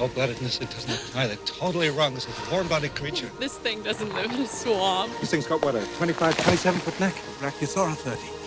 Oh, cold-bloodedness, it doesn't apply. They're totally wrong. This is a warm-bodied creature. This thing doesn't live in a swamp. This thing's got, what, a 25, 27-foot neck? Brachiosaurus 30.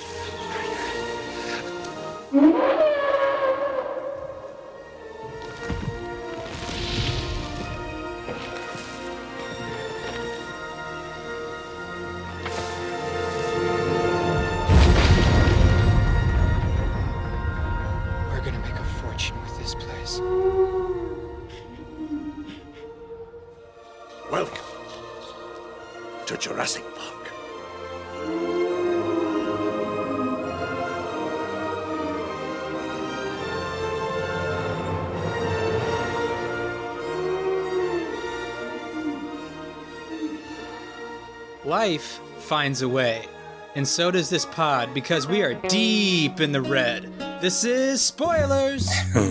Life finds a way, and so does this pod because we are deep in the red. This is spoilers. I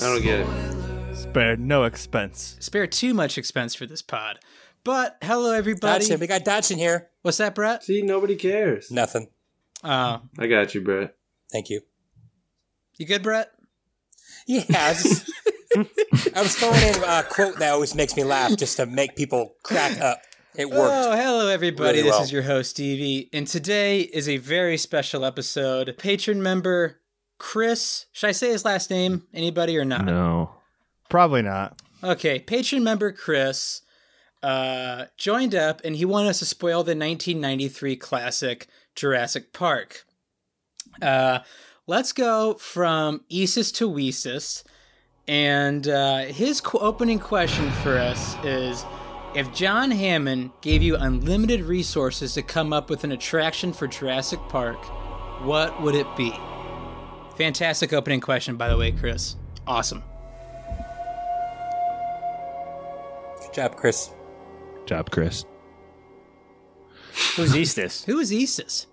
don't get it. Spare no expense. Spare too much expense for this pod. But hello, everybody. Dodson, we got Dodson here. What's that, Brett? See, nobody cares. Nothing. Uh, I got you, Brett. Thank you. you good, Brett? Yeah, just- I was throwing in a quote that always makes me laugh just to make people crack up. It worked. Oh, hello, everybody. really this well. is your host, Stevie, and today is a very special episode. Patron member Chris. Should I say his last name? Anybody or not? No. Probably not. Okay, patron member Chris uh, joined up and he wanted us to spoil the 1993 classic Jurassic Park. Uh, let's go from Esis to Weesis. And uh, his qu- opening question for us is If John Hammond gave you unlimited resources to come up with an attraction for Jurassic Park, what would it be? Fantastic opening question, by the way, Chris. Awesome. Good job, Chris. Job, Chris. Who's Eastus? Who is Esis?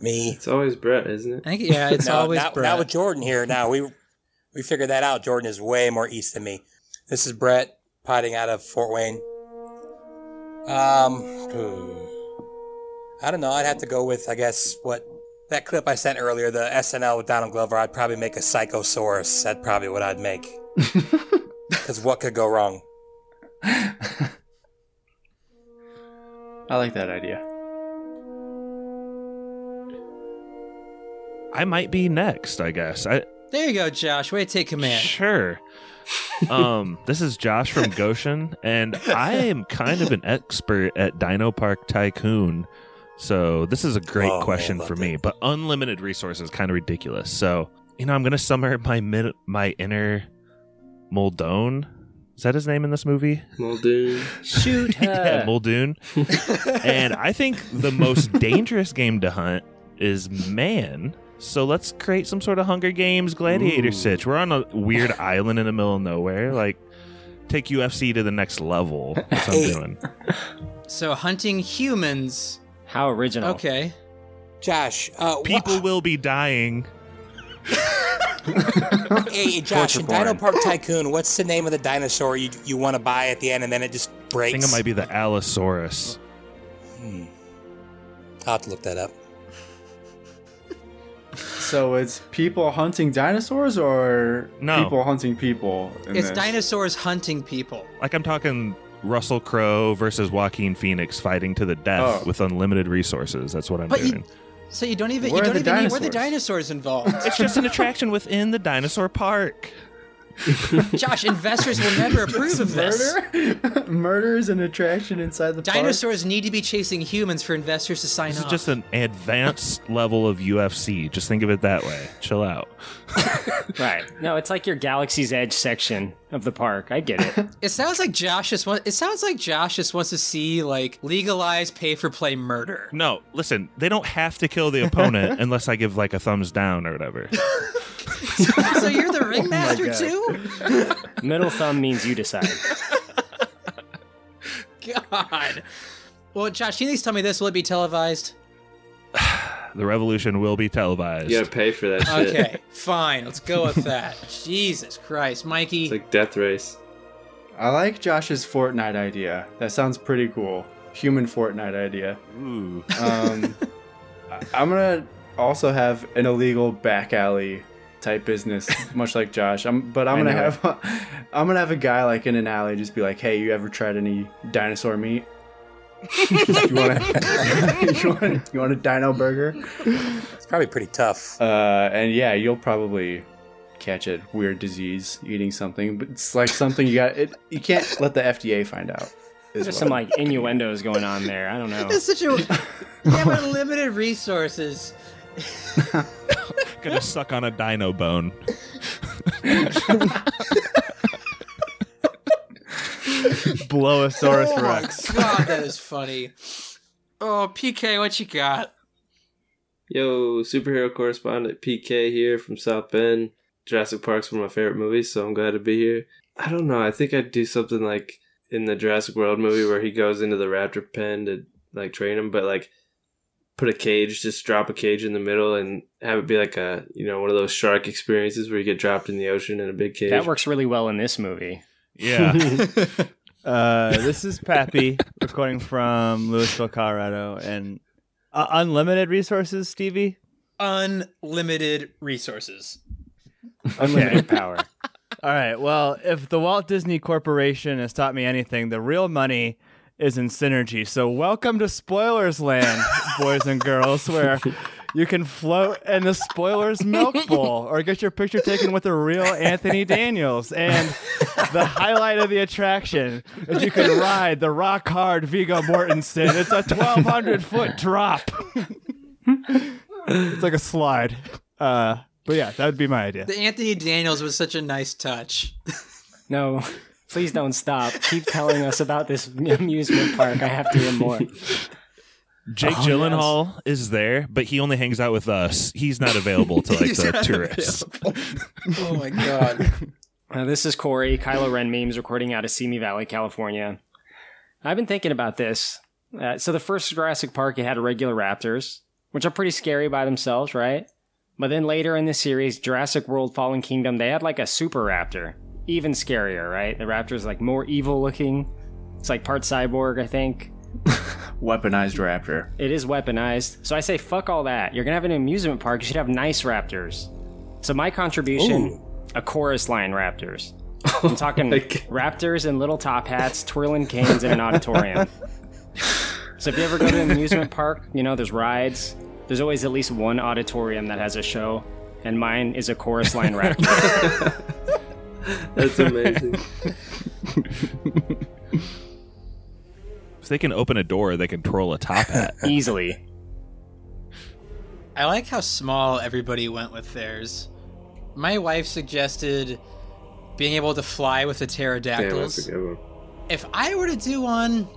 Me. It's always Brett, isn't it? I think, yeah, it's No, always not, Brett. not with Jordan here. Now we we figured that out. Jordan is way more east than me. This is Brett potting out of Fort Wayne. Um, I don't know. I'd have to go with I guess what that clip I sent earlier, the SNL with Donald Glover. I'd probably make a Psychosaurus. That's probably what I'd make. Because what could go wrong? I like that idea. I might be next, I guess. I There you go, Josh. Way to take command. Sure. um, this is Josh from Goshen, and I am kind of an expert at Dino Park Tycoon. So this is a great Oh, question loved for me, but unlimited resources kind of ridiculous. So you know, I'm gonna summer my mid my inner Muldoon. Is that his name in this movie? Muldoon. Shoot yeah. Muldoon. and I think the most dangerous game to hunt is man. So let's create some sort of Hunger Games gladiator Ooh. sitch. We're on a weird island in the middle of nowhere. Like, take UFC to the next level. That's what I'm doing. So hunting humans. How original. Okay. Josh, uh, wha- People will be dying. hey, Josh, in Dino. Park Tycoon, what's the name of the dinosaur you you want to buy at the end, and then it just breaks? I think it might be the Allosaurus. Hmm. I'll have to look that up. So it's people hunting dinosaurs or No. people hunting people? in It's this? dinosaurs hunting people. Like I'm talking Russell Crowe versus Joaquin Phoenix fighting to the death Oh. with unlimited resources. That's what I'm But you- doing. So you don't even Where you don't the even need where the dinosaurs? dinosaurs involved. It's just an attraction within the dinosaur park. Josh, investors will never approve of this. Murder? Murder is an attraction inside the park? Dinosaurs need to be chasing humans for investors to sign This is just an advanced level of UFC. Just think of it that way. Chill out. Right. No, it's like your Galaxy's Edge section of the park. I get it. It sounds like Josh just want, It sounds like Josh just wants to see like legalized pay for play murder. No, listen, they don't have to kill the opponent unless I give like a thumbs down or whatever. So you're the ringmaster God. too? Middle thumb means you decide. God. Well, Josh, you need to tell me this. Will it be televised? The revolution will be televised. You gotta pay for that shit. Okay, fine. Let's go with that. Jesus Christ, Mikey. It's like Death Race. I like Josh's Fortnite idea. That sounds pretty cool. Human Fortnite idea. Ooh. Um, I'm gonna also have an illegal back alley type business, much like Josh. I'm, but I'm I gonna know have I'm gonna have a guy like in an alley just be like, "Hey, you ever tried any dinosaur meat? you want to you want you want a dino burger?" It's probably pretty tough. Uh, and yeah, you'll probably catch a weird disease eating something, but it's like something you got. It you can't let the FDA find out. There's what- some like innuendos going on there. I don't know. It's such a yeah, but limited resources. Gonna suck on a dino bone. Blowosaurus oh my Rex. god, that is funny. Oh, PK, what you got? Yo, superhero correspondent PK here from South Bend. Jurassic Park's one of my favorite movies, so I'm glad to be here. I don't know. I think I'd do something like in the Jurassic World movie where he goes into the raptor pen to like train him, but like put a cage, just drop a cage in the middle and have it be like a you know one of those shark experiences where you get dropped in the ocean in a big cage. That works really well in this movie. Yeah. Uh, this is Pappy recording from Louisville, Colorado, and uh, unlimited resources, Stevie. Unlimited resources. Unlimited power. All right. Well, if the Walt Disney Corporation has taught me anything, the real money is in synergy. So, welcome to Spoilers Land, boys and girls, where you can float in the Spoilers Milk Bowl or get your picture taken with the real Anthony Daniels. And the highlight of the attraction is you can ride the rock hard Viggo Mortensen. It's a 1,200 foot drop. it's like a slide. Uh, but yeah, that would be my idea. The Anthony Daniels was such a nice touch. No, please don't stop. Keep telling us about this amusement park. I have to hear more. Jake Oh, Gyllenhaal is there, but he only hangs out with us. He's not available to like the tourists. oh my god. Uh, this is Corey, Kylo Ren memes, recording out of Simi Valley, California. I've been thinking about this. Uh, so the first Jurassic Park, it had regular raptors, which are pretty scary by themselves, right? But then later in the series, Jurassic World Fallen Kingdom, they had like a super raptor. Even scarier, right? The raptor's like more evil looking. It's like part cyborg, I think. weaponized raptor. It is weaponized. So I say, fuck all that. You're going to have an amusement park. You should have nice raptors. So my contribution, a chorus line raptors. I'm talking raptors in little top hats, twirling canes in an auditorium. so if you ever go to an amusement park, you know, there's rides. There's always at least one auditorium that has a show. And mine is a chorus line raptor. That's amazing. If they can open a door, they can twirl a top hat. Easily. I like how small everybody went with theirs. My wife suggested being able to fly with the pterodactyls. that's a good one. if I were to do one,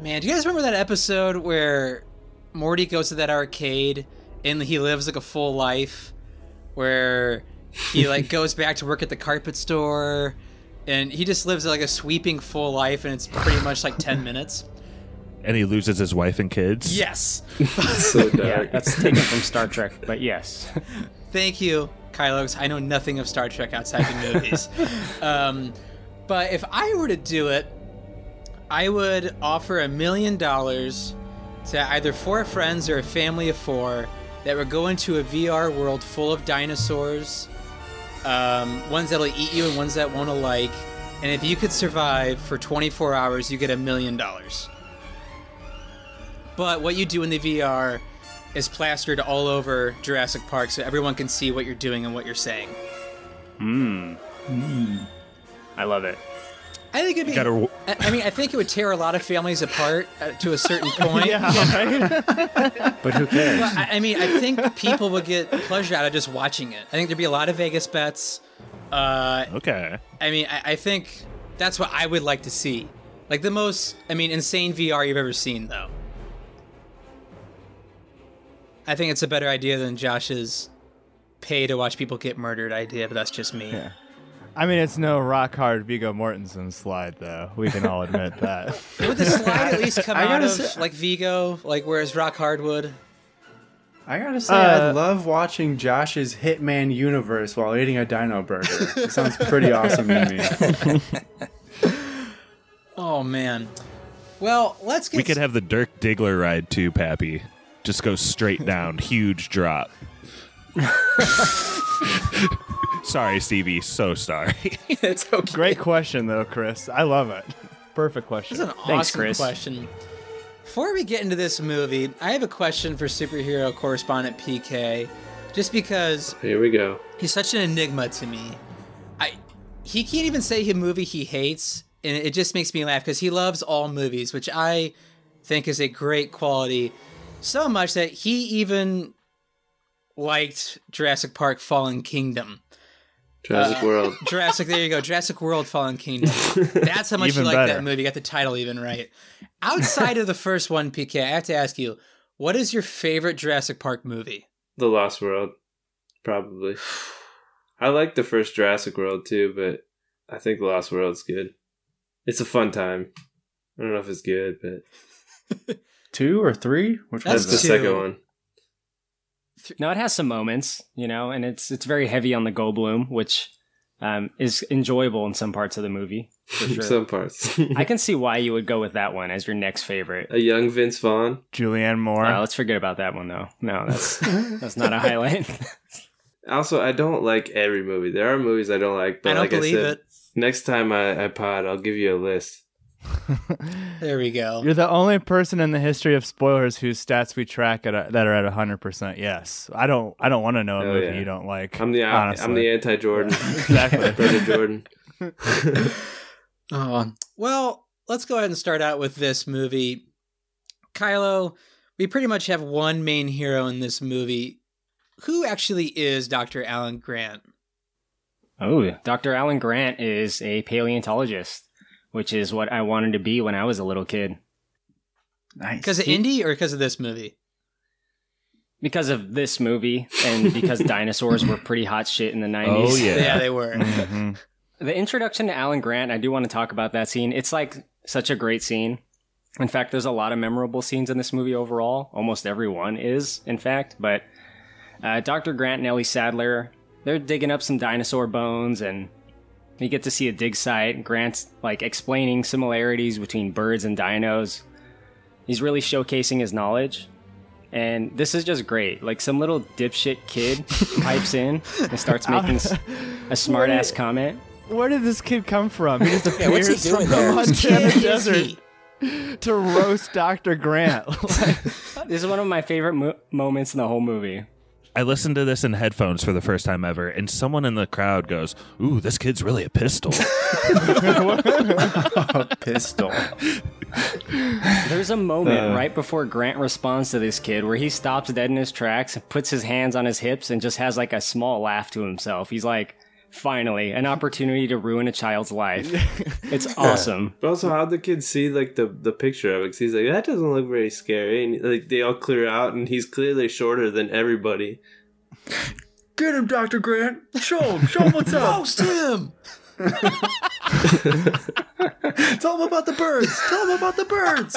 man, do you guys remember that episode where Morty goes to that arcade and he lives like a full life, where he like goes back to work at the carpet store, and he just lives like a sweeping full life, and it's pretty much like ten minutes. and he loses his wife and kids. Yes, So dark. Yeah, that's taken from Star Trek, but yes. thank you, Kylo. 'cause I know nothing of Star Trek outside the movies. um, but if I were to do it, I would offer a million dollars to either four friends or a family of four that would go into a VR world full of dinosaurs, um, ones that'll eat you and ones that won't alike. And if you could survive for 24 hours, you get a million dollars. But what you do in the VR is plastered all over Jurassic Park so everyone can see what you're doing and what you're saying. Mmm. Mmm. I love it. I think it'd be. Gotta- I I mean, I think it would tear a lot of families apart uh, to a certain point. But who cares? But I, I mean, I think people would get pleasure out of just watching it. I think there'd be a lot of Vegas bets. Uh, Okay. I mean, I, I think that's what I would like to see. Like the most, I mean, insane VR you've ever seen, though. I think it's a better idea than Josh's pay to watch people get murdered idea, but that's just me. I mean, it's no rock hard Viggo Mortensen slide, though. We can all admit that. Would the slide at least come I out of say- like Viggo, like whereas Rock Hardwood? I gotta say, Uh, I love watching Josh's Hitman universe while eating a dino burger. It sounds pretty awesome to me. Oh man. Well, let's get. We could have the Dirk Diggler ride too, Pappy. Just go straight down, huge drop. Sorry, Stevie. So sorry. it's okay. Great question, though, Chris. I love it. Perfect question. This is an Thanks, Chris. question. Before we get into this movie, I have a question for superhero correspondent PK. Just because Here we go. he's such an enigma to me. I he can't even say a movie he hates, and it just makes me laugh because he loves all movies, which I think is a great quality. So much that he even liked Jurassic Park Fallen Kingdom. Jurassic Uh, World. Jurassic, there you go. Jurassic World Fallen Kingdom. That's how much Even you like better. that movie. You got the title even right. Outside of the first one, PK, I have to ask you, what is your favorite Jurassic Park movie? The Lost World, probably. I like the first Jurassic World too, but I think The Lost World's good. It's a fun time. I don't know if it's good, but Two or three? Which That's that's the two. second one. No, it has some moments, you know, and it's it's very heavy on the Goldblum, which um, is enjoyable in some parts of the movie. For sure. Some parts. I can see why you would go with that one as your next favorite. a young Vince Vaughn. Julianne Moore. Uh, let's forget about that one though. No, that's that's not a highlight. Also, I don't like every movie. There are movies I don't like, but I don't like believe I said, it. next time I, I pod, I'll give you a list. There we go. You're the only person in the history of spoilers whose stats we track at a, that are at 100% yes. I don't I don't want to know a Oh, movie yeah. you don't like. I'm the honestly. I'm the anti Jordan. Exactly. Brother Jordan. Oh, um, well, let's go ahead and start out with this movie. Kylo, we pretty much have one main hero in this movie. Who actually is Dr. Alan Grant? oh, Dr. Alan Grant is a paleontologist, which is what I wanted to be when I was a little kid. Nice. Because of Indy or because of this movie? Because of this movie and because dinosaurs were pretty hot shit in the 90s. Oh, yeah. Yeah, they were. Mhm. The introduction to Alan Grant, I do want to talk about that scene. It's like such a great scene. In fact, there's a lot of memorable scenes in this movie overall. Almost every one is, in fact. But uh, Dr. Grant and Ellie Sattler, they're digging up some dinosaur bones, and you get to see a dig site. Grant's like explaining similarities between birds and dinos. He's really showcasing his knowledge. And this is just great. Like some little dipshit kid pipes in and starts making a smart ass comment. Where did this kid come from? He just Yeah, he appears doing from the? Montana Whose kid is desert to roast Dr. Grant. This is one of my favorite mo- moments in the whole movie. I listened to this in headphones for the first time ever, and someone in the crowd goes, "Ooh, this kid's really a pistol." A pistol. There's a moment Uh. right before Grant responds to this kid where he stops dead in his tracks, puts his hands on his hips, and just has like a small laugh to himself. He's like, finally, an opportunity to ruin a child's life. It's awesome. But also, how'd the kids see like the the picture of it? 'Cause he's like, that doesn't look very scary. And like they all clear out, and he's clearly shorter than everybody. Get him, Dr. Grant. Show him. Show him what's up. Roast him! Tell him about the birds. Tell him about the birds.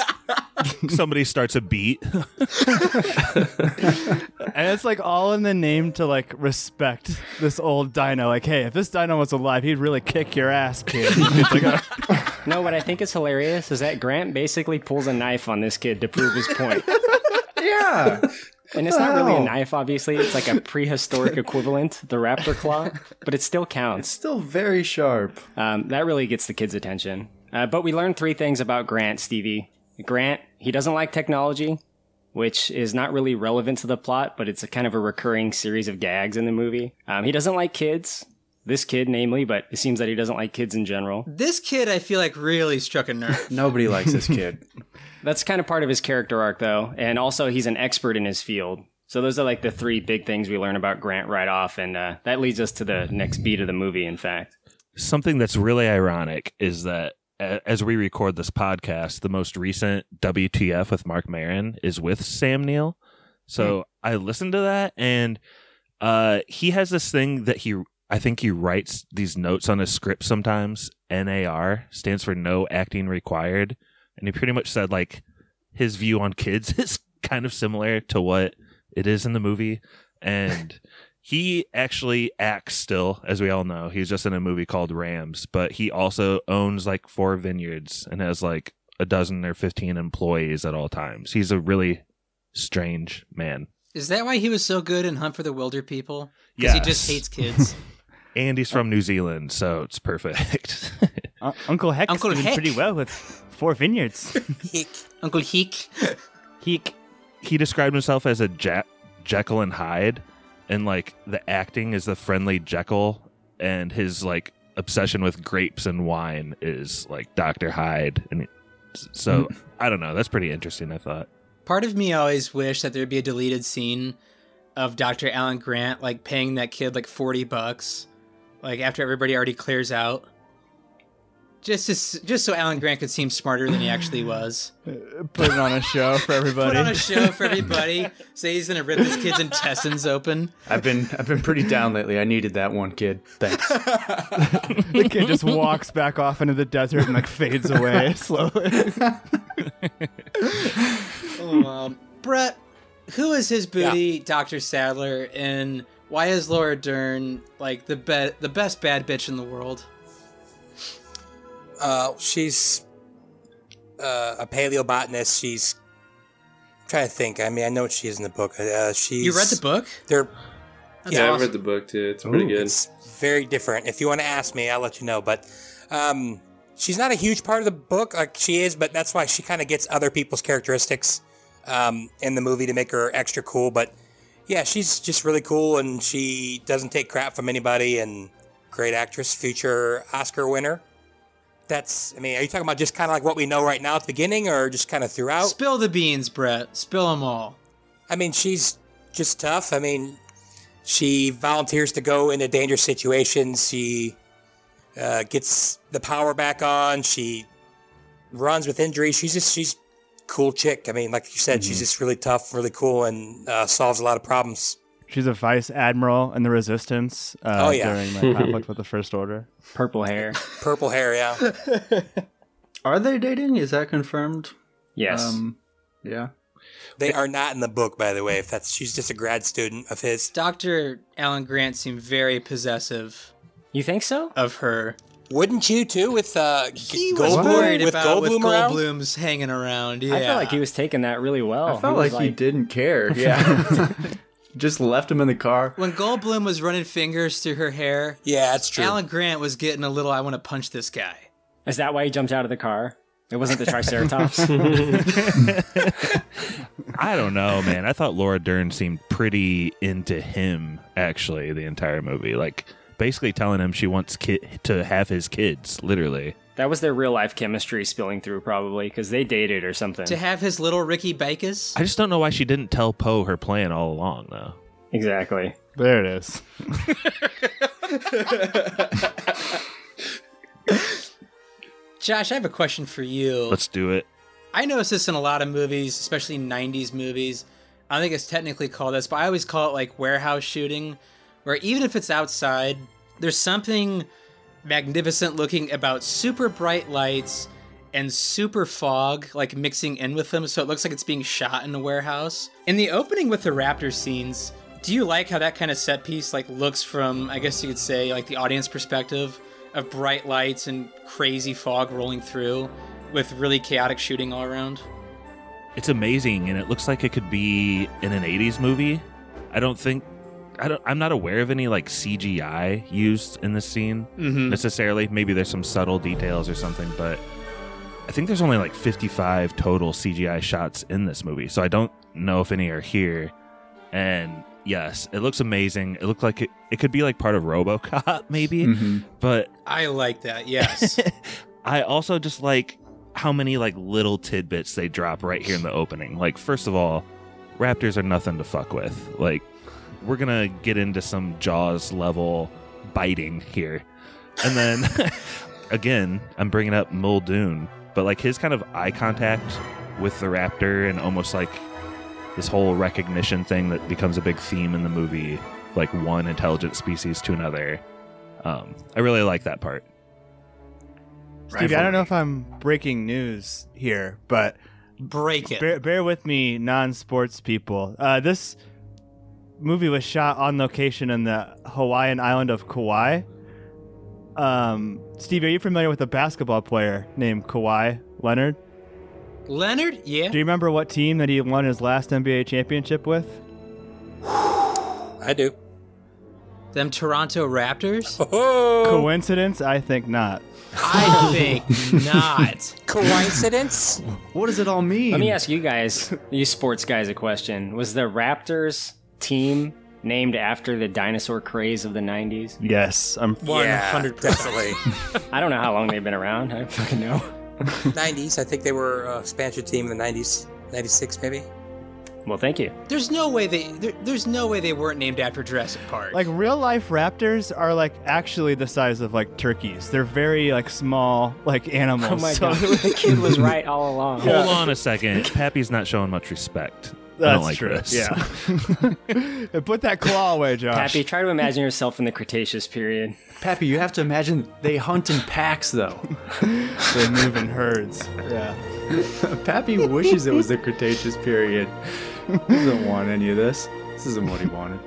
Somebody starts a beat. and it's like all in the name to like respect this old dino. Like, hey, if this dino was alive, he'd really kick your ass, kid. It's like, No, what I think is hilarious is that Grant basically pulls a knife on this kid to prove his point. Yeah. And it's not really a knife, obviously. It's like a prehistoric equivalent, the raptor claw, but it still It's counts. still very sharp. Um, that really gets the kids' attention. Uh, but we learned three things about Grant, Stevie. Grant, he doesn't like technology, which is not really relevant to the plot, but it's a kind of a recurring series of gags in the movie. Um, he doesn't like kids, this kid namely, but it seems that he doesn't like kids in general. This kid, I feel like, really struck a nerve. Nobody likes this kid. That's kind of part of his character arc, though, and also he's an expert in his field. So those are like the three big things we learn about Grant right off, and uh, that leads us to the next beat of the movie. In fact, Something that's really ironic is that as we record this podcast, the most recent WTF with Marc Maron is with Sam Neill. So I listened to that, and uh, he has this thing that he, I think he writes these notes on his script sometimes. NAR stands for no acting required, and he pretty much said like his view on kids is kind of similar to what it is in the movie, and. He actually acts still, as we all know. He's just in a movie called Rams, but he also owns like four vineyards and has like a dozen or 15 employees at all times. He's a really strange man. Is that why he was so good in Hunt for the Wilderpeople? Because he just hates kids. And he's from New Zealand, so it's perfect. Uh, Uncle Hec's Uncle doing Hec. pretty well with four vineyards. Uncle Heek. Heek. he described himself as a ja- Jekyll and Hyde, and like the acting is the friendly Jekyll, and his like obsession with grapes and wine is like Doctor Hyde, and it- so I don't know. That's pretty interesting. I thought. Part of me always wished that there'd be a deleted scene of Dr. Alan Grant like paying that kid like 40 bucks like after everybody already clears out. Just to, just so Alan Grant could seem smarter than he actually was. Putting on a show for everybody. Put on a show for everybody. Say he's gonna rip this kid's intestines open. I've been I've been pretty down lately. I needed that one kid. Thanks. the kid just walks back off into the desert and like fades away slowly. Oh, um, Brett, who is his booty, Doctor Sattler, and why is Laura Dern like the be- the best bad bitch in the world? Uh, she's uh, a paleobotanist. She's I'm trying to think. I mean, I know what she is in the book. Uh, she's You read the book? They're yeah, I read the book too. It's pretty good. It's very different. If you want to ask me, I'll let you know. But um, she's not a huge part of the book, like she is, but that's why she kind of gets other people's characteristics um, in the movie to make her extra cool. But yeah, she's just really cool, and she doesn't take crap from anybody. And great actress, future Oscar winner. That's. I mean, are you talking about just kind of like what we know right now at the beginning, or just kind of throughout? Spill the beans, Brett. Spill them all. I mean, she's just tough. I mean, she volunteers to go into dangerous situations. She uh, gets the power back on. She runs with injuries. She's just she's cool chick. I mean, like you said, she's just really tough, really cool, and uh, solves a lot of problems. She's a vice admiral in the Resistance uh, Oh, yeah. during the conflict with the First Order. Purple hair. Purple hair, yeah. Are they dating? Is that confirmed? Yes. Um, yeah. They are not in the book, by the way. If that's she's just a grad student of his. Dr. Alan Grant seemed very possessive You think so? of her. Wouldn't you too? With uh, He G- was worried with about with Goldblum around. Goldblum's hanging around. Yeah. I felt like he was taking that really well. I felt was like, he didn't care. Yeah. Just left him in the car. When Goldblum was running fingers through her hair, Yeah, that's true. Alan Grant was getting a little, I want to punch this guy. Is that why he jumped out of the car? It wasn't the Triceratops. I don't know, man. I thought Laura Dern seemed pretty into him actually the entire movie. Like basically telling him she wants ki- to have his kids, literally. That was their real life chemistry spilling through, probably because they dated or something. To have his little Ricky Bakers. I just don't know why she didn't tell Poe her plan all along though. Exactly. There it is. Josh, I have a question for you. Let's do it. I notice this in a lot of movies, especially 90s movies. I don't think it's technically called this, but I always call it like warehouse shooting, where even if it's outside, there's something magnificent looking about super bright lights and super fog, like mixing in with them, so it looks like it's being shot in a warehouse. In the opening with the raptor scenes, do you like how that kind of set piece like looks from, I guess you could say, like the audience perspective of bright lights and crazy fog rolling through with really chaotic shooting all around? It's amazing and it looks like it could be in an 80s movie. I don't think I don't I'm not aware of any like CGI used in this scene Mhm. necessarily. Maybe there's some subtle details or something, but I think there's only like 55 total CGI shots in this movie. So I don't know if any are here. And yes, it looks amazing. It looked like it, it could be like part of RoboCop maybe, Mhm. but I like that. Yes. I also just like how many like little tidbits they drop right here in the opening. Like first of all, raptors are nothing to fuck with. Like we're going to get into some jaws level biting here. And then again, I'm bringing up Muldoon, but like his kind of eye contact with the raptor and almost like this whole recognition thing that becomes a big theme in the movie, like one intelligent species to another. Um, I really like that part. Stevie, I don't know if I'm breaking news here, but Break it. bear, bear with me, non-sports people. Uh, this movie was shot on location in the Hawaiian island of Kauai. Um, Steve, are you familiar with a basketball player named Kawhi Leonard? Leonard? Yeah. Do you remember what team that he won his last NBA championship with? I do. Them Toronto Raptors? Oh, Coincidence? I think not. I think not. coincidence? What does it all mean? Let me ask you guys, you sports guys, a question. Was the Raptors team named after the dinosaur craze of the 90s? Yes, I'm. Yeah, 100%. definitely. I don't know how long they've been around. I don't fucking know. 90s. I think they were a expansion team in the 90s. 96 maybe. Well, thank you. There's no way they there, there's no way they weren't named after Jurassic Park. Like real life raptors are like actually the size of like turkeys. They're very like small like oh animals. Oh my So- god, the kid was right all along. Hold on a second. Pappy's not showing much respect. I That's don't like true. this. Yeah. Put that claw away, Josh. Pappy, try to imagine yourself in the Cretaceous period. Pappy, you have to imagine they hunt in packs, though. They move in herds. Yeah. Pappy wishes it was the Cretaceous period. He doesn't want any of this. This isn't what he wanted.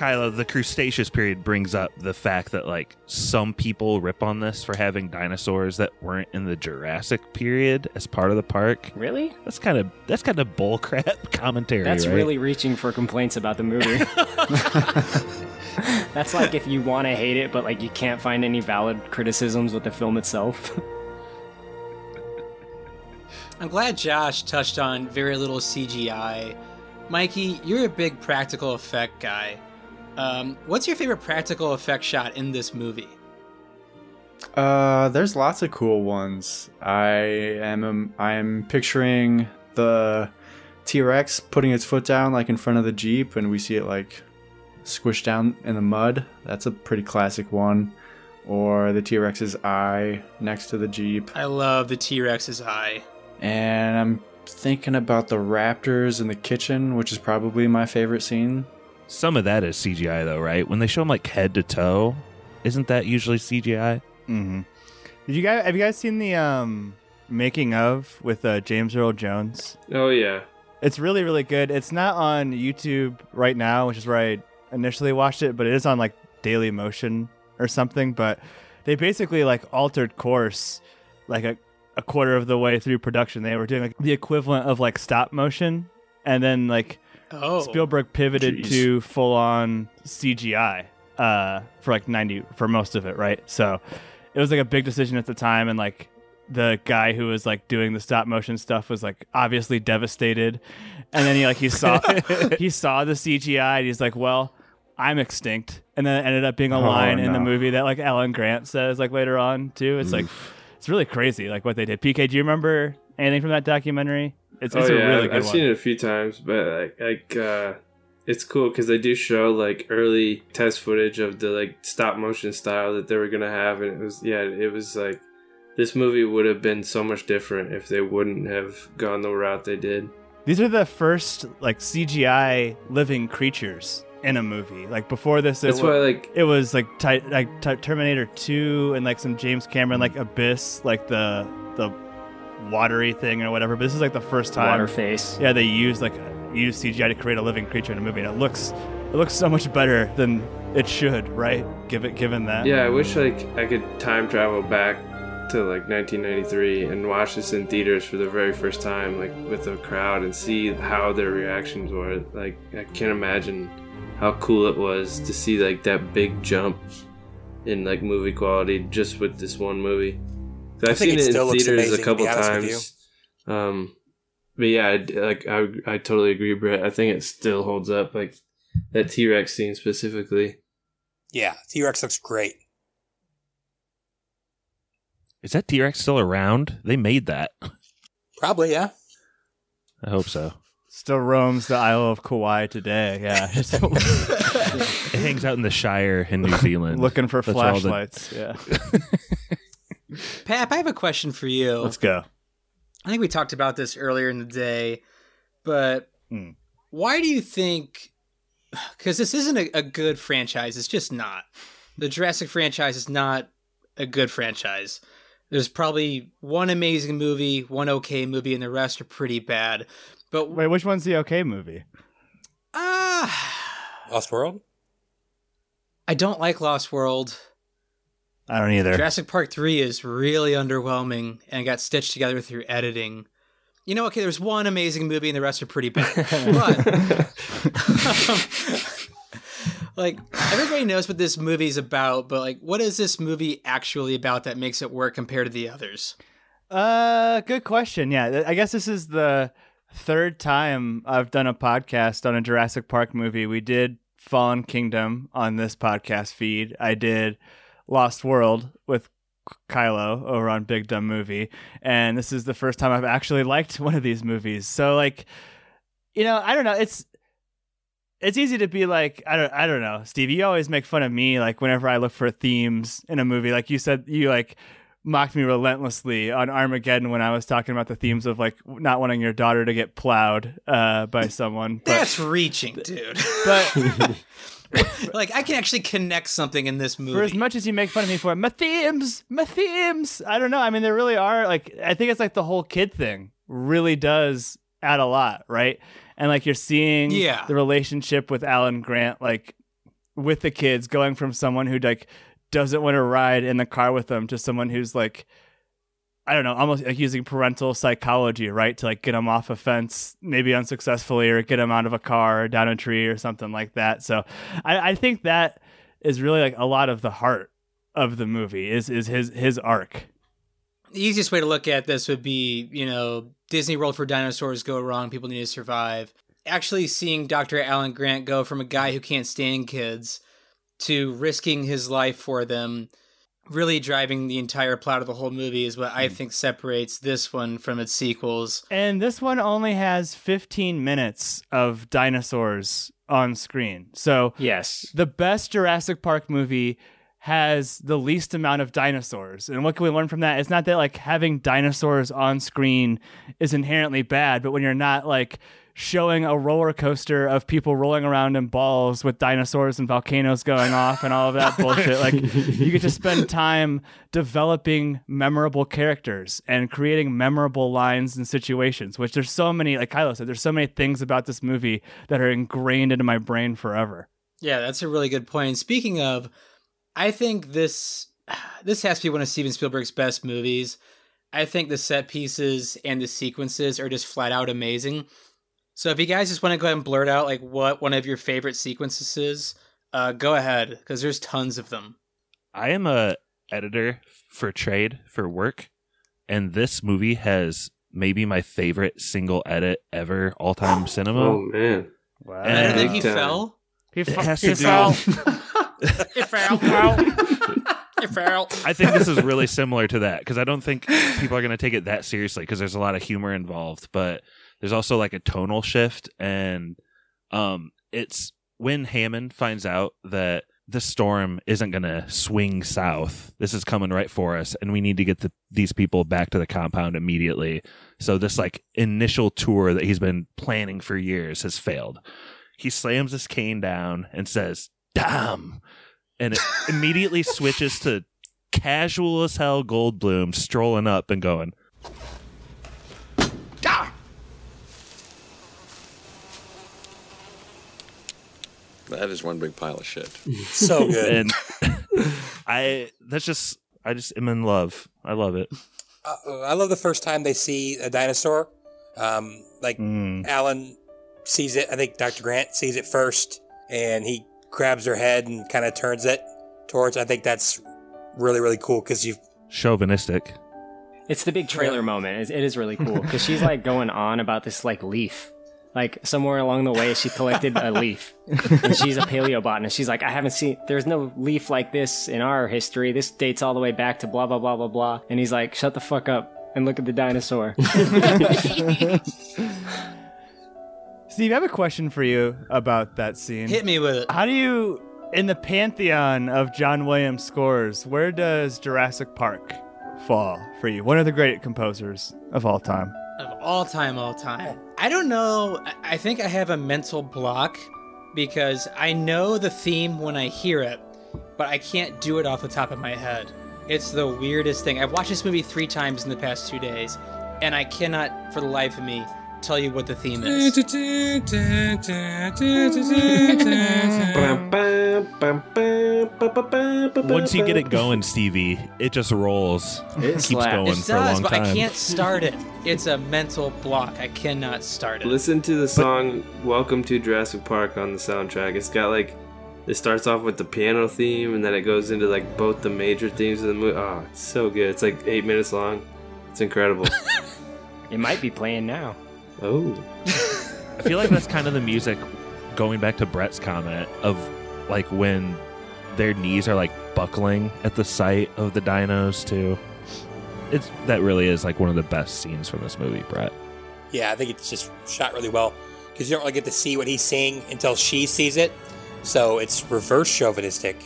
Kyla, the Crustaceous period brings up the fact that like some people rip on this for having dinosaurs that weren't in the Jurassic period as part of the park. Really? That's kind of that's kind of bullcrap commentary. That's right? really reaching for complaints about the movie. That's like if you want to hate it, but like you can't find any valid criticisms with the film itself. I'm glad Josh touched on very little CGI. Mikey, you're a big practical effect guy. Um, what's your favorite practical effect shot in this movie? Uh, there's lots of cool ones. I am um, I am picturing the T-Rex putting its foot down like in front of the Jeep and we see it like squish down in the mud. That's a pretty classic one. Or the T-Rex's eye next to the Jeep. I love the T Rex's eye. And I'm thinking about the raptors in the kitchen, which is probably my favorite scene. Some of that is CGI though, right? When they show them like head to toe, isn't that usually CGI? Mm-hmm. Did you guys have you guys seen the um making of with uh, James Earl Jones? Oh yeah. It's really really good. It's not on YouTube right now, which is where I initially watched it, but it is on like Daily Motion or something. But they basically like altered course, like a, a quarter of the way through production. They were doing like the equivalent of like stop motion, and then like Oh, Spielberg pivoted Jeez. to full on CGI uh, for like 90 for most of it, right? So it was like a big decision at the time and like the guy who was like doing the stop motion stuff was like obviously devastated. And then he like he saw he saw the CGI and he's like, "Well, I'm extinct." And then it ended up being a Oh, line in the movie that like Alan Grant says like later on too. It's like it's really crazy like what they did. PK, do you remember anything from that documentary? It's, it's oh a yeah, really I've, good I've one. seen it a few times, but like, like uh, it's cool because they do show like early test footage of the like stop motion style that they were gonna have, and it was yeah, it was like this movie would have been so much different if they wouldn't have gone the route they did. These are the first like CGI living creatures in a movie. Like before this, it, That's wa- why like it was like ti- like ti- Terminator Two and like some James Cameron like Abyss, like the the watery thing or whatever. But this is like the first time. Water face. Yeah, they used like used CGI to create a living creature in a movie, and it looks it looks so much better than it should, right? Give it given that. yeah, I wish like I could time travel back to like 1993 and watch this in theaters for the very first time, like with a crowd, and see how their reactions were. Like I can't imagine how cool it was to see like that big jump in like movie quality just with this one movie. 'Cause I I've seen it it in theaters amazing, a couple be honest with times. Um, but yeah, I, like I, I totally agree, Brett. I think it still holds up. Like that T Rex scene specifically. Yeah, T Rex looks great. Is that T Rex still around? They made that. Probably, yeah. I hope so. Still roams the Isle of Kauai today. Yeah, It hangs out in the Shire in New Zealand. looking for That's where the- flashlights. Yeah, Pap, I have a question for you. let's go. I think we talked about this earlier in the day, but Hmm. why do you think? Because this isn't a, a good franchise. It's just not. The Jurassic franchise is not a good franchise. There's probably one amazing movie, one okay movie, and the rest are pretty bad. But Wait, which one's the okay movie? ah, Lost World? I don't like Lost World. I don't either. Jurassic Park 3 is really underwhelming and got stitched together through editing. You know, okay, there's one amazing movie and the rest are pretty bad. but like everybody knows what this movie's about, but like what is this movie actually about that makes it work compared to the others? Uh, good question. Yeah, I guess this is the third time I've done a podcast on a Jurassic Park movie. We did Fallen Kingdom on this podcast feed. I did Lost World with Kylo over on Big Dumb Movie, and this is the first time I've actually liked one of these movies. So like, you know, I don't know. It's it's easy to be like I don't I don't know, Steve. You always make fun of me like whenever I look for themes in a movie. Like you said, you like mocked me relentlessly on Armageddon when I was talking about the themes of like not wanting your daughter to get plowed uh, by someone. But, That's reaching, dude. but like I can actually connect something in this movie. for as much as you make fun of me for it, my themes, my themes. I don't know. I mean, there really are like I think it's like the whole kid thing really does add a lot, right? And like you're seeing Yeah. the relationship with Alan Grant, like with the kids, going from someone who like doesn't want to ride in the car with them to someone who's like I don't know, almost like using parental psychology, right, to like get them off a fence, maybe unsuccessfully, or get them out of a car or down a tree or something like that. So, I, I think that is really like a lot of the heart of the movie is is his his arc. the easiest way to look at this would be, you know, Disney World for dinosaurs go wrong, people need to survive. Actually seeing Dr. Alan Grant go from a guy who can't stand kids to risking his life for them, really driving the entire plot of the whole movie is what I hmm. think separates this one from its sequels. And this one only has 15 minutes of dinosaurs on screen. So, Yes. the best Jurassic Park movie has the least amount of dinosaurs. And what can we learn from that? It's not that like having dinosaurs on screen is inherently bad, but when you're not like showing a roller coaster of people rolling around in balls with dinosaurs and volcanoes going off and all of that bullshit, like you get to spend time developing memorable characters and creating memorable lines and situations, which there's so many, like Kylo said, there's so many things about this movie that are ingrained into my brain forever. Yeah, that's a really good point. Speaking of, I think this this has to be one of Steven Spielberg's best movies. I think the set pieces and the sequences are just flat out amazing. So if you guys just want to go ahead and blurt out like what one of your favorite sequences is, uh, go ahead because there's tons of them. I am a editor for trade for work, and this movie has maybe my favorite single edit ever, all time cinema. Oh man, Wow. And- I think he time. fell. He, It fu- has he to do- fell. It fell. it fell. I think this is really similar to that because I don't think people are going to take it that seriously because there's a lot of humor involved, but there's also like a tonal shift, and um, it's when Hammond finds out that the storm isn't going to swing south. This is coming right for us, and we need to get the, these people back to the compound immediately. So this like initial tour that he's been planning for years has failed. He slams his cane down and says, "Damn." and it immediately switches to casual as hell Goldblum strolling up and going, That is one big pile of shit. So good. and I that's just I just am in love. I love it. Uh, I love the first time they see a dinosaur. Um, like Mm. Alan sees it. I think Dr. Grant sees it first, and he grabs her head and kind of turns it towards. I think that's really really cool because you. Chauvinistic. It's the big trailer moment. It's- It is really cool because she's like going on about this like leaf. Like somewhere along the way, she collected a leaf, and she's a paleobotanist. She's like, I haven't seen. There's no leaf like this in our history. This dates all the way back to blah blah blah blah blah. And he's like, Shut the fuck up and look at the dinosaur. Steve, I have a question for you about that scene. Hit me with it. How do you, in the pantheon of John Williams scores, where does Jurassic Park fall for you? One of the great composers of all time. of all time, all time. I don't know. I- think I have a mental block because I know the theme when I hear it, but I can't do it off the top of my head. It's the weirdest thing. I've watched this movie three times in the past two days, and I cannot, for the life of me, tell you what the theme is. Once you get it going, Stevie, it just rolls. It keeps slaps. going It for a does, long but time. I can't start it. It's a mental block. I cannot start it. Listen to the song "Welcome to Jurassic Park" on the soundtrack. It's got like It starts off with the piano theme, and then it goes into like both the major themes of the movie. Oh, it's so good. It's like eight minutes long. It's incredible. It might be playing now. Oh, I feel like that's kind of the music going back to Brett's comment of like when their knees are like buckling at the sight of the dinos too. It's that really is like one of the best scenes from this movie, Brett. Yeah, I think it's just shot really well because you don't really get to see what he's seeing until she sees it. So it's reverse chauvinistic.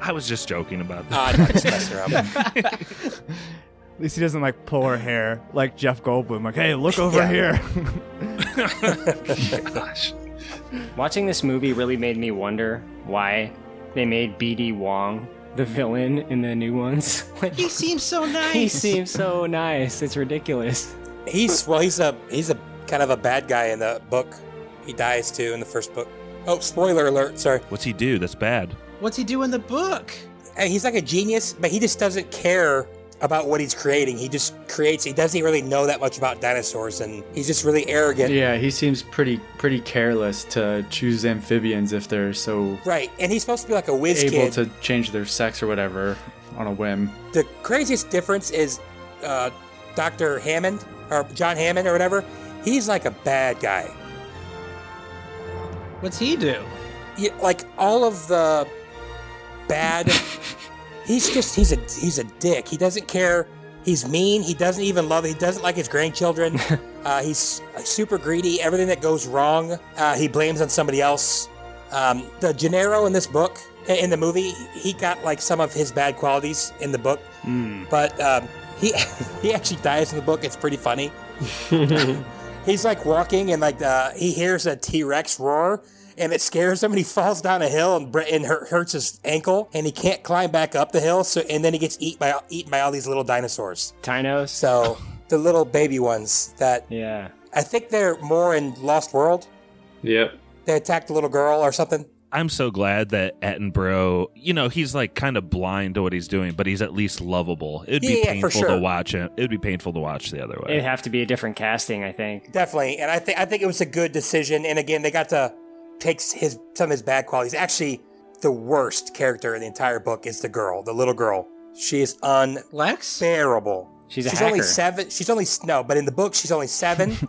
I was just joking about that. I'm just messing around. At least he doesn't like pull her hair like Jeff Goldblum. Like, hey, look over Yeah. here. Gosh. Watching this movie really made me wonder why they made BD Wong the villain in the new ones. Like, He seems so nice. he seems so nice. It's ridiculous. He's well, he's a he's a kind of a bad guy in the book. He dies too in the first book. Oh, spoiler alert! Sorry. What's he do? That's bad. What's he do in the book? And he's like a genius, but he just doesn't care about what he's creating. He just creates. He doesn't really know that much about dinosaurs, and he's just really arrogant. Yeah, he seems pretty pretty careless to choose amphibians if they're so Right, and he's supposed to be like a whiz able kid. to change their sex or whatever on a whim. The craziest difference is uh, Dr. Hammond or John Hammond or whatever. He's like a bad guy. What's he do? Yeah, like all of the bad. he's just he's a he's a dick. He doesn't care. He's mean. He doesn't even love. He doesn't like his grandchildren. uh, he's super greedy. Everything that goes wrong, uh, he blames on somebody else. Um, the Gennaro in this book, in the movie, he got like some of his bad qualities in the book, but um, he he actually dies in the book. It's pretty funny. He's like walking and like uh, he hears a T Rex roar and it scares him and he falls down a hill and, and hurt, hurts his ankle and he can't climb back up the hill. So and then he gets eat by eaten by all these little dinosaurs. Tinos. So the little baby ones that Yeah. I think they're more in Lost World. yep. They attacked a little girl or something. I'm so glad that Attenborough, you know, he's like kind of blind to what he's doing, but he's at least lovable. It'd be Yeah, yeah, painful sure. to watch him. It'd be painful to watch the other way. It'd have to be a different casting, I think. Definitely, and I think I think it was a good decision. And again, they got to take his some of his bad qualities. Actually, the worst character in the entire book is the girl, the little girl. She is Lex? unbearable. She's a she's only seven. She's only no, but in the book she's only seven.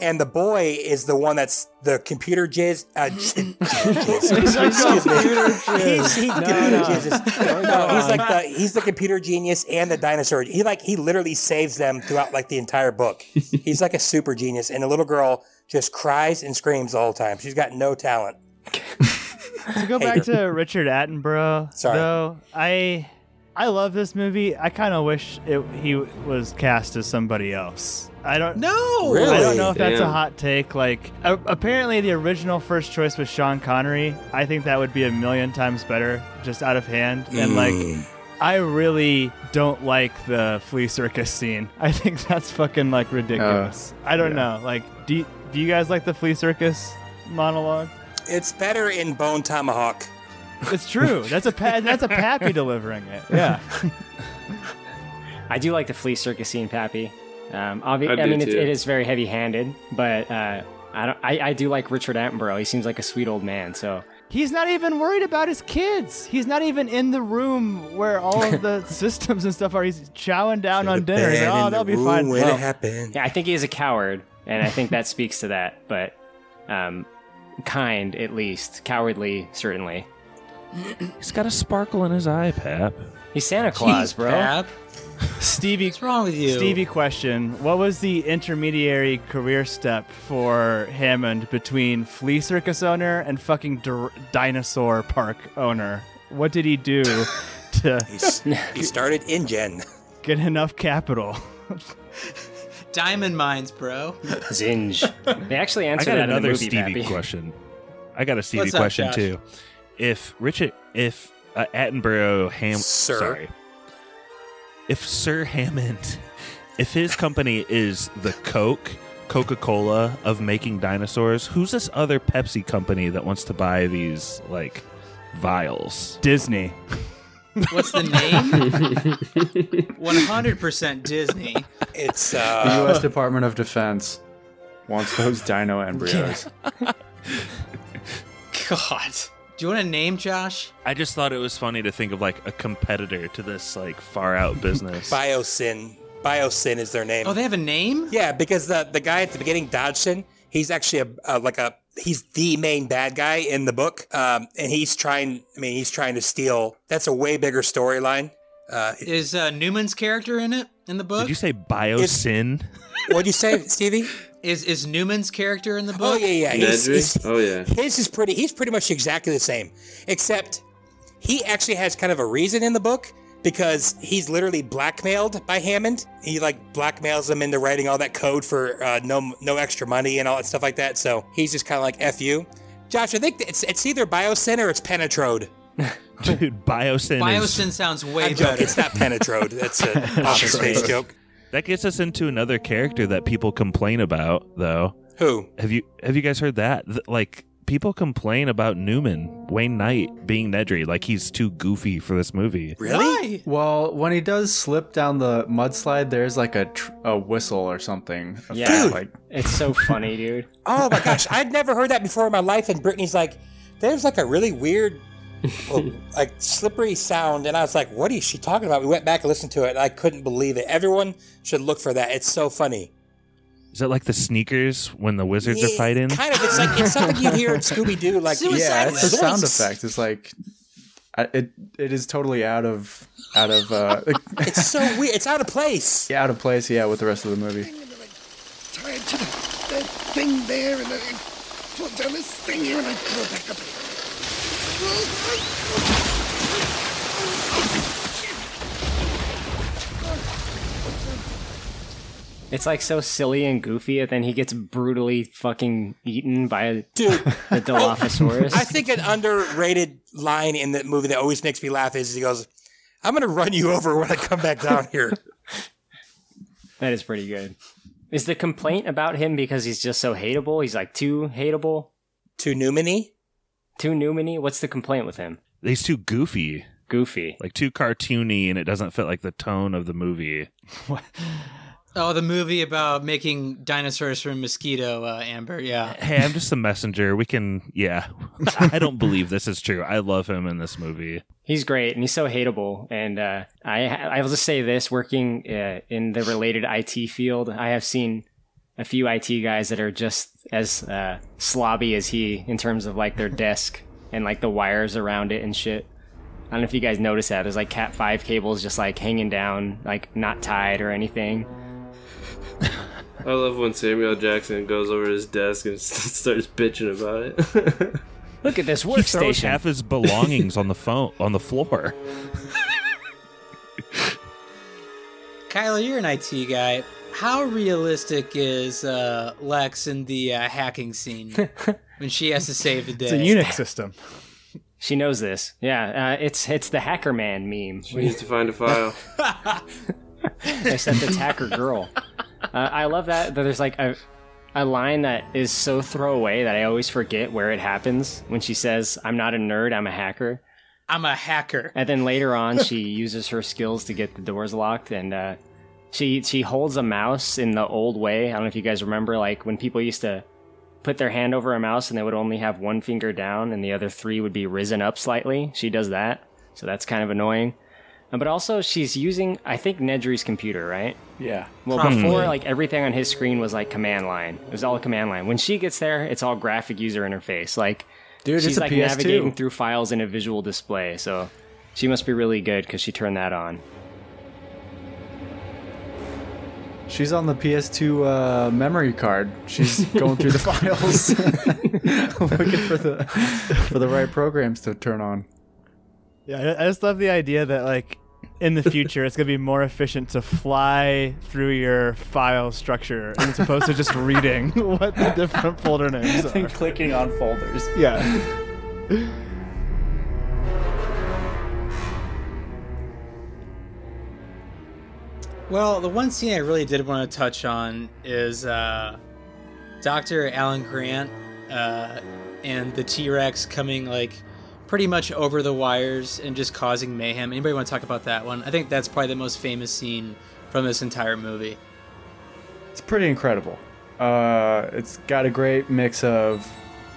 And the boy is the one that's the computer jizz. Uh, j- jizz. Excuse me. He's, he, computer jizz is, no, he's like the he's the computer genius and the dinosaur. He like he literally saves them throughout like the entire book. He's like a super genius, and the little girl just cries and screams all the time. She's got no talent. to go back to Richard Attenborough, Sorry. though, I I love this movie. I kind of wish it, he was cast as somebody else. I don't No. I don't know if that's a hot take. Like, a- apparently the original first choice was Sean Connery. I think that would be a million times better, just out of hand. And mm. like, I really don't like the flea circus scene. I think that's fucking like ridiculous. Uh, I don't know. Like, do you, do you guys like the flea circus monologue? It's better in Bone Tomahawk. It's true. That's a pa- that's a Pappy delivering it. Yeah. I do like the flea circus scene, Pappy. Um, obvi- I I, mean, it's, it is very heavy-handed, but uh, I, don't, I I do like Richard Attenborough. He seems like a sweet old man. So He's not even worried about his kids. He's not even in the room where all of the systems and stuff are. He's chowing down on dinner. He's like, oh, that'll be fine. When Well, it happened. yeah, I think he is a coward, and I think that speaks to that. But um, kind, at least, cowardly, certainly. he's got a sparkle in his eye, Pap. He's Santa Claus, Jeez, bro. Pap. Stevie, What's wrong with you? Stevie, question: What was the intermediary career step for Hammond between flea circus owner and fucking dir- dinosaur park owner? What did he do to he started InGen. get enough capital? Diamond mines, bro. Zinj. They actually I answered got in the another movie, Stevie Pappy. question. I got a Stevie What's up, question Josh? too. If Richard, if uh, Attenborough Ham, Sir. sorry, if Sir Hammond, if his company is the Coke, Coca Cola of making dinosaurs, who's this other Pepsi company that wants to buy these like vials? Disney. What's the name? 100% Disney. It's The uh, U.S. Department of Defense wants those dino embryos. God. Do you want a name, Josh? I just thought it was funny to think of like a competitor to this like far out business. Biosyn. Biosyn is their name. Oh, they have a name? Yeah, because the the guy at the beginning, Dodgson, he's actually a, a like a he's the main bad guy in the book, um, and he's trying. I mean, he's trying to steal. That's a way bigger storyline. Uh, Is uh, Newman's character in it in the book? Did you say biosyn? what'd you say, Stevie? Is is Newman's character in the book? Oh yeah, yeah. He's, he's- Oh, yeah. His is pretty. He's pretty much exactly the same, except he actually has kind of a reason in the book because he's literally blackmailed by Hammond. He like blackmails him into writing all that code for uh, no no extra money and all that stuff like that. So he's just kind of like f you. Josh, I think it's it's either Biosyn or it's Penetrode. Dude, biosyn. Biosyn is, sounds way I'm joking. better. It's not Penetrode. That's an office space joke. That gets us into another character that people complain about, though. Who? Have you have you guys heard that? Th- like people complain about Newman, Wayne Knight being Nedry, like he's too goofy for this movie. Really? Well, when he does slip down the mudslide, there's like a tr- a whistle or something. Yeah. Dude. like It's so funny, dude. Oh my gosh, I'd never heard that before in my life. And Brittany's like, there's like a really weird, well, like slippery sound. And I was like, what is she talking about? We went back and listened to it. And I couldn't believe it. Everyone should look for that. It's so funny. Is that like the sneakers when the wizards are fighting? Kind of. It's like it's something you'd hear in Scooby Doo. Like yeah, it's a sound effect. It's like it it is totally out of out of uh It's so weird. It's out of place. yeah, out of place. Yeah, with the rest of the movie. Tie it to the, that thing there, and then I pull down this thing here, and I pull it back up. It's like so silly and goofy, and then he gets brutally fucking eaten by a, Dude, the Dilophosaurus. I think an underrated line in the movie that always makes me laugh is he goes, "I'm gonna run you over when I come back down here." that is pretty good. Is the complaint about him because he's just so hateable? He's like too hateable, Too Newmany. Too Newmany. What's the complaint with him? He's too goofy, Goofy. like too cartoony, and it doesn't fit like the tone of the movie. Oh, the movie about making dinosaurs from mosquito, uh, Amber. Yeah. Hey, I'm just a messenger. We can, yeah. I don't believe this is true. I love him in this movie. He's great and he's so hateable. And uh, I I will just say this: working uh, in the related IT field, I have seen a few IT guys that are just as uh, slobby as he in terms of like their desk and like the wires around it and shit. I don't know if you guys notice that. There's like Cat five cables just like hanging down, like not tied or anything. I love when Samuel Jackson goes over his desk and starts bitching about it. Look at this He throws workstation. half his belongings on the phone on the floor. Kylo, you're an IT guy. How realistic is uh, Lex in the uh, hacking scene when she has to save the day? It's a Unix system. She knows this. Yeah, uh, it's it's the Hacker Man meme. she needs to find a file. except it's hacker girl. Uh, I love that. that There's like a a line that is so throwaway that I always forget where it happens when she says, "I'm not a nerd, I'm a hacker." I'm a hacker. And then later on, she uses her skills to get the doors locked, and uh, she she holds a mouse in the old way. I don't know if you guys remember, like when people used to put their hand over a mouse and they would only have one finger down and the other three would be risen up slightly. She does that, so that's kind of annoying. Uh, But also, she's using, I think, Nedry's computer, right? Yeah. Well, before, like everything on his screen was like command line. It was all command line. When she gets there, it's all graphic user interface. Like, Dude, she's it's a like PS2. navigating through files in a visual display. So, she must be really good because she turned that on. She's on the PS2 uh, memory card. She's going through the files, looking for the for the right programs to turn on. Yeah, I- I just love the idea that like in the future it's gonna be more efficient to fly through your file structure as opposed to just reading what the different folder names are and clicking on folders. Yeah. Well, the one scene I really did want to touch on is uh, Dr. Alan Grant uh, and the T Rex coming like pretty much over the wires and just causing mayhem. Anybody want to talk about that one? I think that's probably the most famous scene from this entire movie. It's pretty incredible. Uh, it's got a great mix of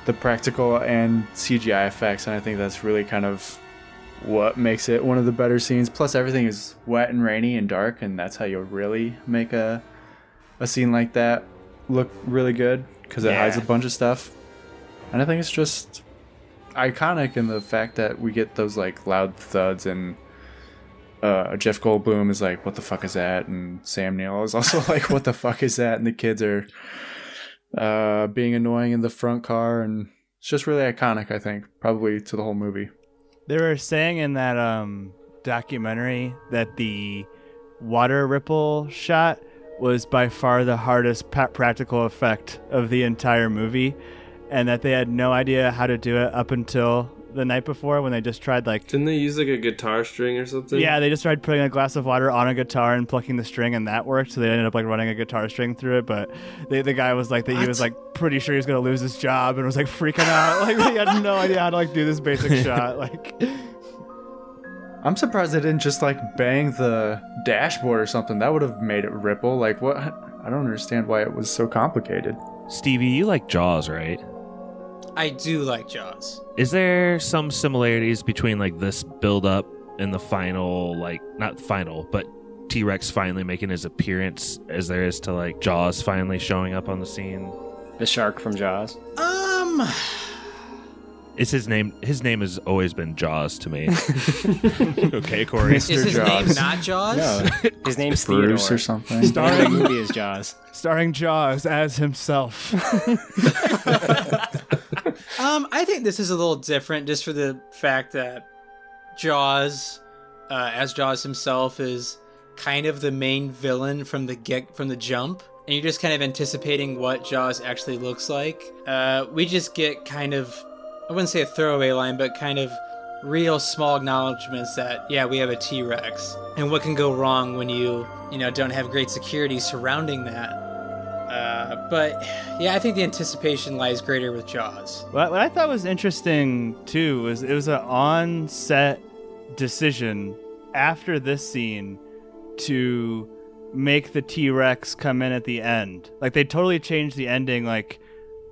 the practical and CGI effects, and I think that's really kind of what makes it one of the better scenes. Plus, everything is wet and rainy and dark, and that's how you really make a a scene like that look really good because it hides a bunch of stuff. And I think it's just iconic in the fact that we get those like loud thuds and uh, Jeff Goldblum is like, "What the fuck is that?" and Sam Neill is also like, "What the fuck is that?" and the kids are uh, being annoying in the front car, and it's just really iconic. I think probably to the whole movie. They were saying in that um, documentary that the water ripple shot was by far the hardest pa- practical effect of the entire movie, and that they had no idea how to do it up until the night before when they just tried like Didn't they use like a guitar string or something? yeah they just tried putting a glass of water on a guitar and plucking the string and that worked so they ended up like running a guitar string through it but they, the guy was like that he was like pretty sure he was gonna lose his job and was like freaking out like he had no idea how to like do this basic shot like I'm surprised they didn't just like bang the dashboard or something. That would have made it ripple. Like what? I don't understand why it was so complicated. Stevie, you like Jaws, right? I do like Jaws. Is there some similarities between like this build up and the final, like not final, but T Rex finally making his appearance as there is to like Jaws finally showing up on the scene? The shark from Jaws. Um, Is his name? His name has always been Jaws to me. okay, Corey. is his name not Jaws? His name's Bruce Theodore. or something. The name of the movie is Jaws. starring Jaws as himself. Um, I think this is a little different just for the fact that Jaws, uh, as Jaws himself, is kind of the main villain from the get from the jump, and you're just kind of anticipating what Jaws actually looks like. Uh, we just get kind of, I wouldn't say a throwaway line, but kind of real small acknowledgments that yeah, we have a T-Rex, and what can go wrong when you you know don't have great security surrounding that. Uh, but yeah, I think the anticipation lies greater with Jaws. What, what I thought was interesting too was it was an on-set decision after this scene to make the T-Rex come in at the end. Like they totally changed the ending like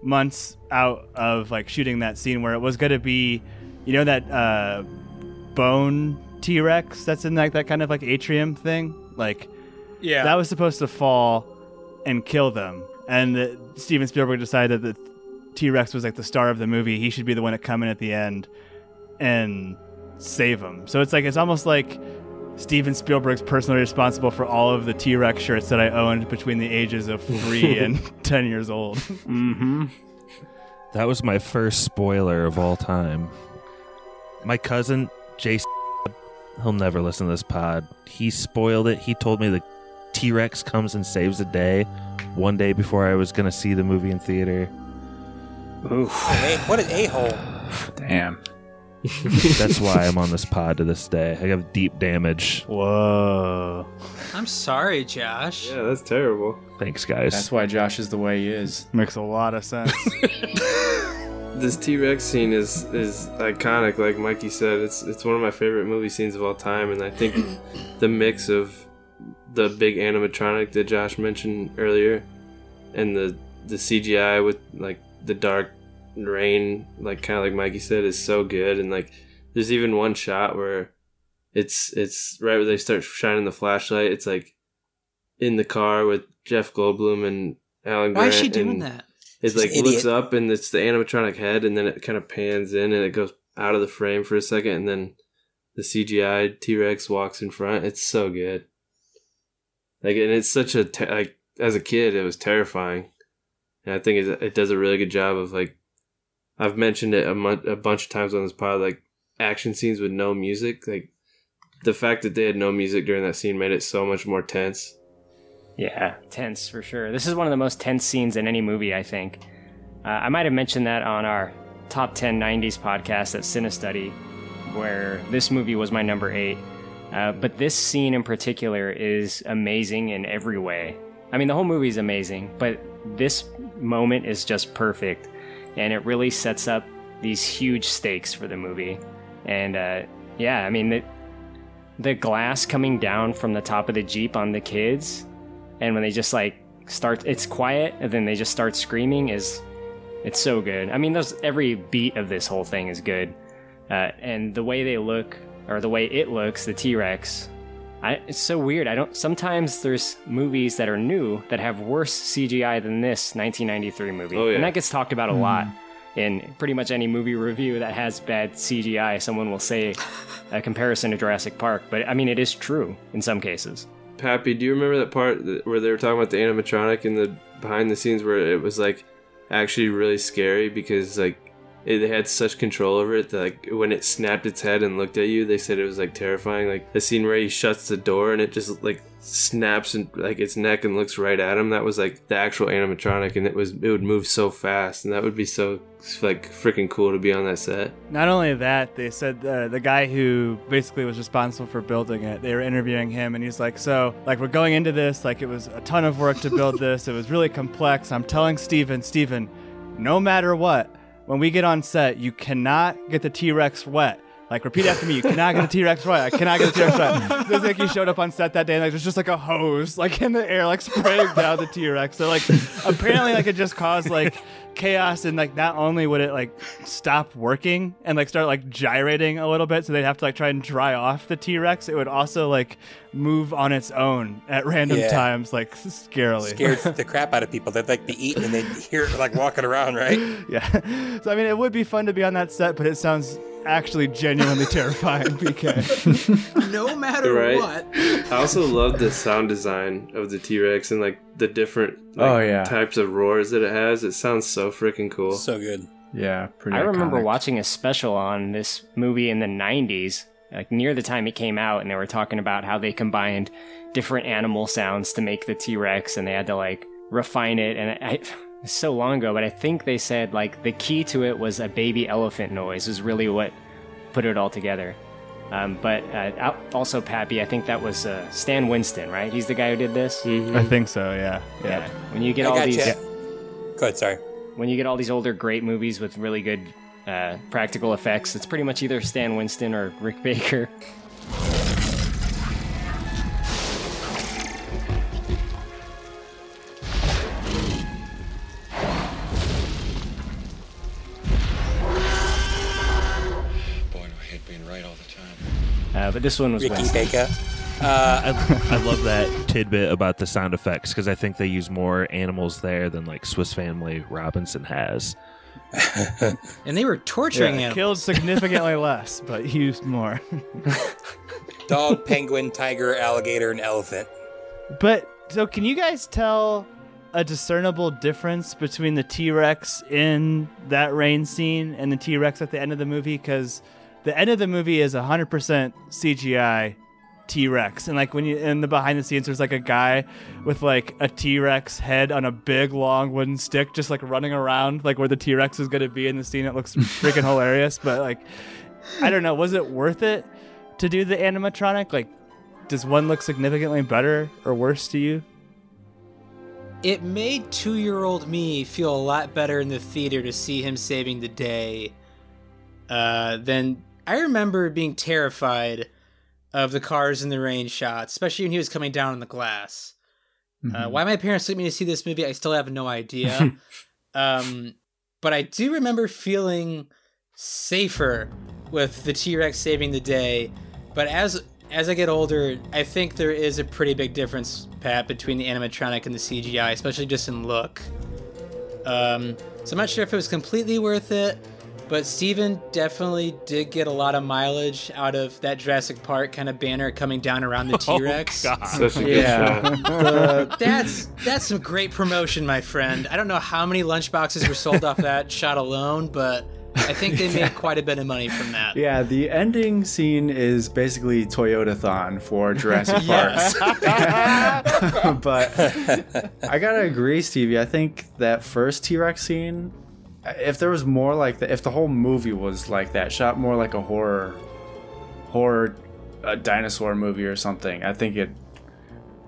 months out of like shooting that scene where it was going to be you know that uh bone T-Rex that's in like that kind of like atrium thing? Like Yeah. that was supposed to fall and kill them. And the, Steven Spielberg decided that the T Rex was like the star of the movie. He should be the one to come in at the end and save him. So it's like it's almost like Steven Spielberg's personally responsible for all of the T Rex shirts that I owned between the ages of three and ten years old. Mm-hmm. That was my first spoiler of all time. My cousin, Jason, he'll never listen to this pod. He spoiled it. He told me the T Rex comes and saves the day one day before I was going to see the movie in theater. Oof. Oh, hey, what an a hole. Damn. That's why I'm on this pod to this day. I have deep damage. Whoa. I'm sorry, Josh. Yeah, that's terrible. Thanks, guys. That's why Josh is the way he is. Makes a lot of sense. This T Rex scene is is iconic, like Mikey said. It's it's one of my favorite movie scenes of all time, and I think the mix of the big animatronic that Josh mentioned earlier, and the the CGI with like the dark rain, like kind of like Mikey said, is so good. And like, there's even one shot where it's it's right where they start shining the flashlight. It's like in the car with Jeff Goldblum and Alan. Why is she doing and- that? it like an looks up and it's the animatronic head, and then it kind of pans in and it goes out of the frame for a second, and then the CGI T Rex walks in front. It's so good. Like, and it's such a te- like as a kid, it was terrifying, and I think it, does a really good job of like I've mentioned it a, a bunch of times on this pod, like action scenes with no music, like the fact that they had no music during that scene made it so much more tense. Yeah, tense for sure. This is one of the most tense scenes in any movie, I think. Uh, I might have mentioned that on our top 10 90s podcast at Cinestudy, where this movie was my number eight. Uh, but this scene in particular is amazing in every way. I mean, the whole movie is amazing, but this moment is just perfect. And it really sets up these huge stakes for the movie. And uh, yeah, I mean, the, the glass coming down from the top of the Jeep on the kids and when they just like start it's quiet and then they just start screaming is It's so good. I mean, those every beat of this whole thing is good, uh, and the way they look or the way it looks, the T Rex. It's so weird. I don't. Sometimes there's movies that are new that have worse CGI than this 1993 movie, Oh, yeah. and that gets talked about a lot hmm. in pretty much any movie review that has bad CGI. Someone will say a comparison to Jurassic Park, but I mean, it is true in some cases. Pappy, do you remember that part where they were talking about the animatronic in the behind the scenes where it was like actually really scary because like it they had such control over it that like when it snapped its head and looked at you, they said it was like terrifying. Like the scene where he shuts the door and it just like snaps and like its neck and looks right at him. That was like the actual animatronic, and it was it would move so fast, and that would be so like freaking cool to be on that set. Not only that, they said uh, the guy who basically was responsible for building it, they were interviewing him, and he's like, So, like, we're going into this, like, it was a ton of work to build this. It was really complex. I'm telling Steven, Steven, no matter what, when we get on set, you cannot get the T Rex wet. Like, repeat after me. You cannot get the T Rex wet. I cannot get the T Rex wet. It's like he showed up on set that day, and like there's just like a hose, like in the air, like spraying down the T Rex. So like, apparently, like it just caused like chaos, and like not only would it like stop working and like start like gyrating a little bit, so they'd have to like try and dry off the T Rex. It would also like move on its own at random Yeah. times, like scarily. Scared the crap out of people. They'd like be eating and they'd hear it like walking around, right? Yeah. So I mean, it would be fun to be on that set, but it sounds actually genuinely terrifying. PK. no matter right? what. I also love the sound design of the T Rex and like the different oh, like, Oh, yeah. types of roars that it has. It sounds so freaking cool. So good. Yeah, pretty. I remember watching a special on this movie in the 90s, like near the time it came out, and they were talking about how they combined different animal sounds to make the T Rex, and they had to like refine it. And I, it's so long ago, but I think they said like the key to it was a baby elephant noise, is really what put it all together. Um, but uh, also, Pappy, I think that was uh, Stan Winston, right? He's the guy who did this. I think so. Yeah. Yeah. When you get I all gotcha. these, Go ahead, sorry. when you get all these older great movies with really good uh, practical effects, it's pretty much either Stan Winston or Rick Baker. Uh, but this one was Ricky Winston. Baker. Uh, I, I love that tidbit about the sound effects because I think they use more animals there than like Swiss Family Robinson has. And they were torturing Yeah, him. Killed significantly less, but used more. dog, penguin, tiger, alligator, and elephant. But so, can you guys tell a discernible difference between the T Rex in that rain scene and the T Rex at the end of the movie? Because the end of the movie is 100% CGI T Rex, and like when you in the behind the scenes, there's like a guy with like a T Rex head on a big long wooden stick, just like running around like where the T Rex is going to be in the scene. It looks freaking hilarious, but like I don't know, was it worth it to do the animatronic? Like, does one look significantly better or worse to you? It made two year old me feel a lot better in the theater to see him saving the day uh, than I remember being terrified of the cars in the rain shots, especially when he was coming down on the glass. Uh, why my parents took me to see this movie, I still have no idea. um, but I do remember feeling safer with the T Rex saving the day. But as as I get older, I think there is a pretty big difference, Pat, between the animatronic and the CGI, especially just in look. Um, so I'm not sure if it was completely worth it, but Steven definitely did get a lot of mileage out of that Jurassic Park kind of banner coming down around the T Rex. Such a good Yeah. shot. The- That's that's some great promotion, my friend. I don't know how many lunchboxes were sold off that shot alone, but I think they made quite a bit of money from that. yeah, the ending scene is basically Toyota-thon for Jurassic Park. but I gotta agree, Stevie. I think that first T-Rex scene, if there was more like that, if the whole movie was like that, shot more like a horror, horror, a dinosaur movie or something, I think it,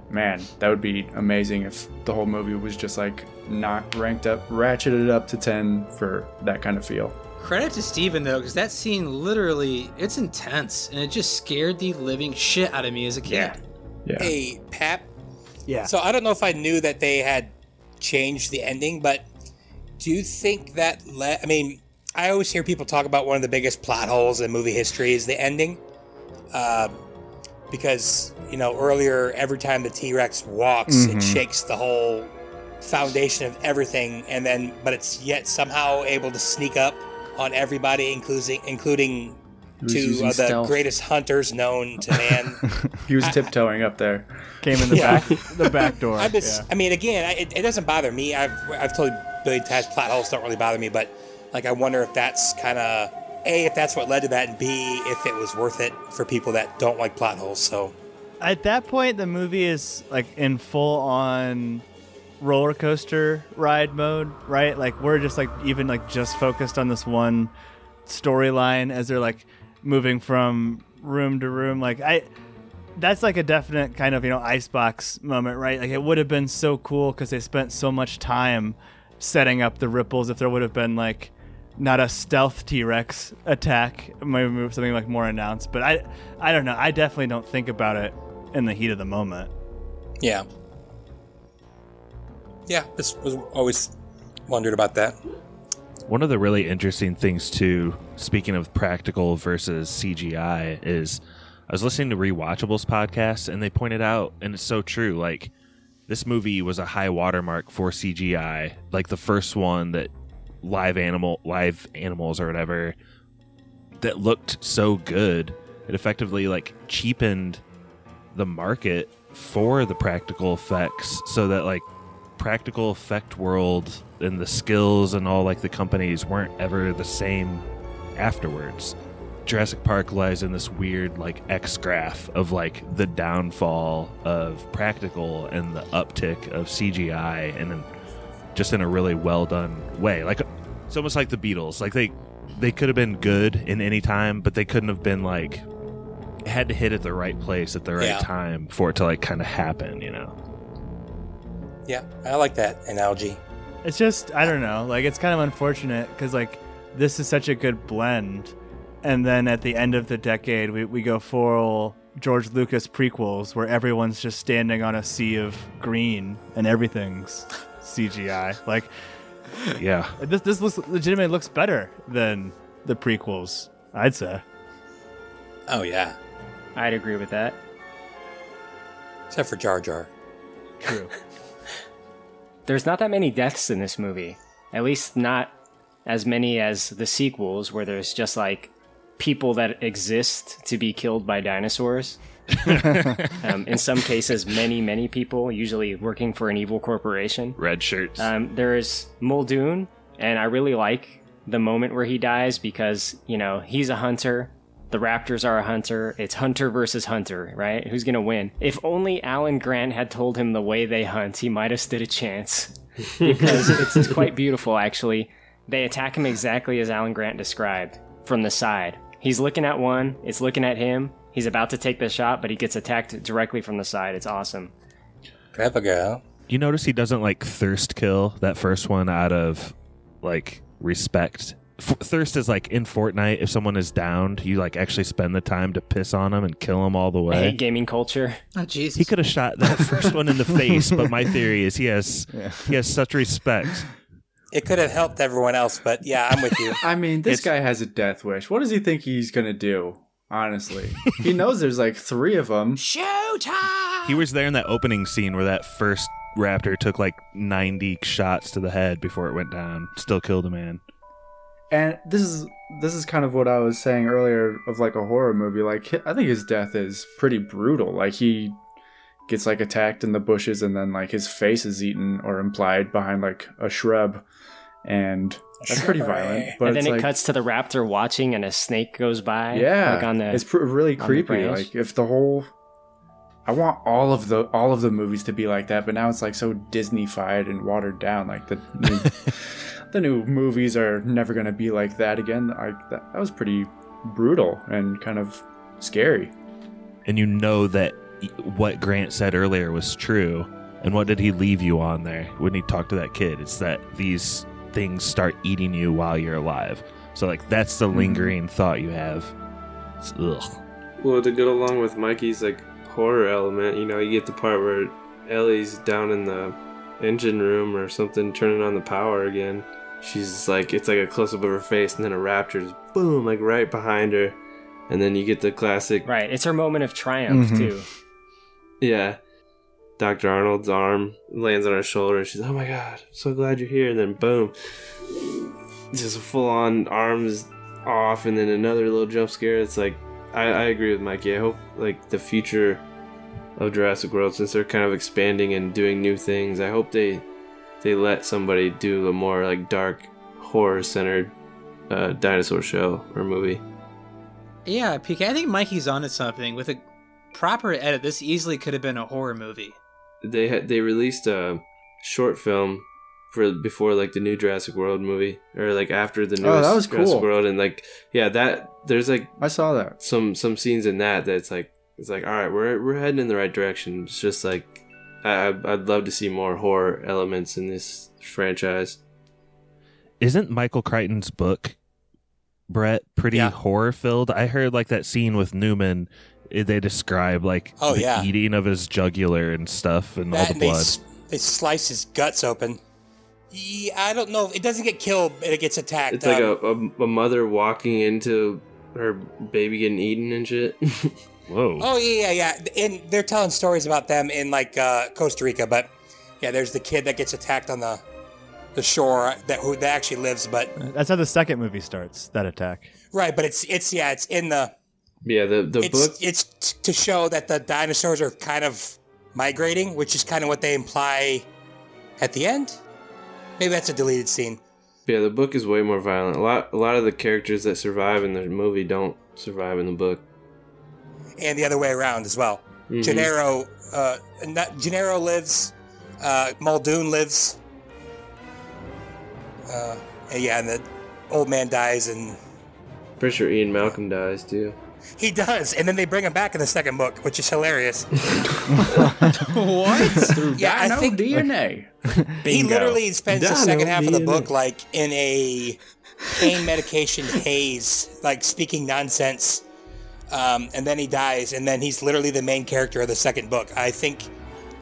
man, that would be amazing if the whole movie was just like not ranked up, ratcheted up to ten for that kind of feel. Credit to Steven though, because that scene literally it's intense and it just scared the living shit out of me as a kid. Yeah. yeah. Hey, Pap. Yeah. So I don't know if I knew that they had changed the ending, but do you think that? Le- I mean, I always hear people talk about one of the biggest plot holes in movie history is the ending, uh, because you know earlier every time the T Rex walks, Mhm. it shakes the whole foundation of everything, and then but it's yet somehow able to sneak up on everybody, including including He was two of the stealth. greatest hunters known to man. He was tiptoeing up there. Came in the Yeah. back, the back door. I, just, I mean, again, I, it, it doesn't bother me. I've I've told billion times plot holes don't really bother me, but like I wonder if that's kind of a if that's what led to that, and b if it was worth it for people that don't like plot holes. So At that point, the movie is like in full on roller coaster ride mode, right? Like we're just like even like just focused on this one storyline as they're like moving from room to room. Like I, that's like a definite kind of you know icebox moment, right? Like it would have been so cool because they spent so much time setting up the ripples. If there would have been like not a stealth T Rex attack, maybe something like more announced. But I, I don't know. I definitely don't think about it in the heat of the moment. yeah, yeah, this was always wondered about that. One of the really interesting things too, speaking of practical versus CGI, is I was listening to Rewatchables podcast and they pointed out, and it's so true, like this movie was a high watermark for CGI, like the first one that live animal live animals or whatever that looked so good. It effectively like cheapened the market for the practical effects so that like practical effect world and the skills and all like the companies weren't ever the same afterwards. Jurassic Park lies in this weird like X graph of like the downfall of practical and the uptick of CGI and then just in a really well done way. Like it's almost like the Beatles. Like they they could have been good in any time, but they couldn't have been like had to hit at the right place at the right Yeah. time for it to like kind of happen, you know. Yeah, I like that analogy. It's just I don't know. Like it's kind of unfortunate because like this is such a good blend, and then at the end of the decade we we go full George Lucas prequels where everyone's just standing on a sea of green and everything's CGI. Like Yeah. this this looks legitimately looks better than the prequels. I'd say. Oh yeah, I'd agree with that. except for Jar Jar. True. There's not that many deaths in this movie. At least not as many as the sequels, where there's just like people that exist to be killed by dinosaurs. um, in some cases, many, many people, usually working for an evil corporation. Red shirts. Um, there's Muldoon, and I really like the moment where he dies because, you know, he's a hunter. The Raptors are a hunter. It's hunter versus hunter, right? Who's going to win? If only Alan Grant had told him the way they hunt, he might have stood a chance. because it's, it's quite beautiful, actually. They attack him exactly as Alan Grant described from the side. He's looking at one, it's looking at him. He's about to take the shot, but he gets attacked directly from the side. It's awesome. Grandpa girl. You notice he doesn't like thirst kill that first one out of like respect. F- thirst is like in Fortnite. If someone is downed, you like actually spend the time to piss on them and kill them all the I way. hate gaming culture. Oh Jesus! He could have shot that first one in the face, but my theory is he has he has such respect. It could have helped everyone else, but yeah, I'm with you. I mean, this It's- guy has a death wish. What does he think he's gonna do? Honestly, he knows there's like three of them. He was there in that opening scene where that first raptor took like 90 shots to the head before it went down. Still killed a man. And this is this is kind of what I was saying earlier of like a horror movie. Like I think his death is pretty brutal. Like he gets like attacked in the bushes and then like his face is eaten or implied behind like a shrub, and that's pretty violent. But and then it like, cuts to the raptor watching, and a snake goes by. yeah, like on the. it's pr- really creepy. Like if the whole, I want all of the all of the movies to be like that, but now it's like so Disneyfied and watered down. Like the new, the new movies are never gonna be like that again. Like that, that was pretty brutal and kind of scary. And you know that what Grant said earlier was true. And what did he leave you on there when he talked to that kid? It's that these things start eating you while you're alive. So like that's the lingering thought you have. It's, ugh. Well, to go along with Mikey's like horror element, you know, you get the part where Ellie's down in the engine room or something, turning on the power again, she's like it's like a close up of her face, and then a raptor is boom like right behind her, and then you get the classic Right. It's her moment of triumph Mhm. too. Yeah. Dr. Arnold's arm lands on her shoulder, she's, "Oh my god, so glad you're here!" And then boom, just full on arms off, and then another little jump scare. It's like I, I agree with Mikey. I hope like the future of Jurassic World, since they're kind of expanding and doing new things, I hope they they let somebody do a more like dark horror centered uh, dinosaur show or movie. Yeah, PK, I think Mikey's onto something. With a proper edit, this easily could have been a horror movie. they had they released a short film for before like the new Jurassic World movie or like after the newest Oh, that was Jurassic cool. World and like yeah that there's like I saw that some some scenes in that that's like it's like all right we're we're heading in the right direction it's just like I I'd- I'd love to see more horror elements in this franchise Isn't Michael Crichton's book, Brett, pretty horror filled? I heard like that scene with Newman. They describe like Oh, the yeah. eating of his jugular and stuff and all the and they, blood. s- they slice his guts open. Yeah, I don't know. It doesn't get killed, but it gets attacked. it's like Um, a, a a mother walking into her baby getting eaten and shit whoa Oh yeah, yeah, yeah. And they're telling stories about them in like uh, Costa Rica, but yeah, there's the kid that gets attacked on the the shore that who that actually lives, but That's how the second movie starts. That attack. right, but it's it's yeah, it's in the yeah the the it's book it's t- to show that the dinosaurs are kind of migrating, which is kind of what they imply at the end. Maybe that's a deleted scene. Yeah, the book is way more violent. A lot, a lot of the characters that survive in the movie don't survive in the book. and the other way around as well. Mhm. Gennaro, uh, not, Gennaro lives, uh, Muldoon lives. Uh, and yeah, and the old man dies, and Pretty sure Ian Malcolm dies too. He does, and then they bring him back in the second book, which is hilarious. what? yeah, I Dino think DNA. he literally spends the second half of the book like in a pain medication haze, like speaking nonsense. Um, and then he dies, and then he's literally the main character of the second book. I think,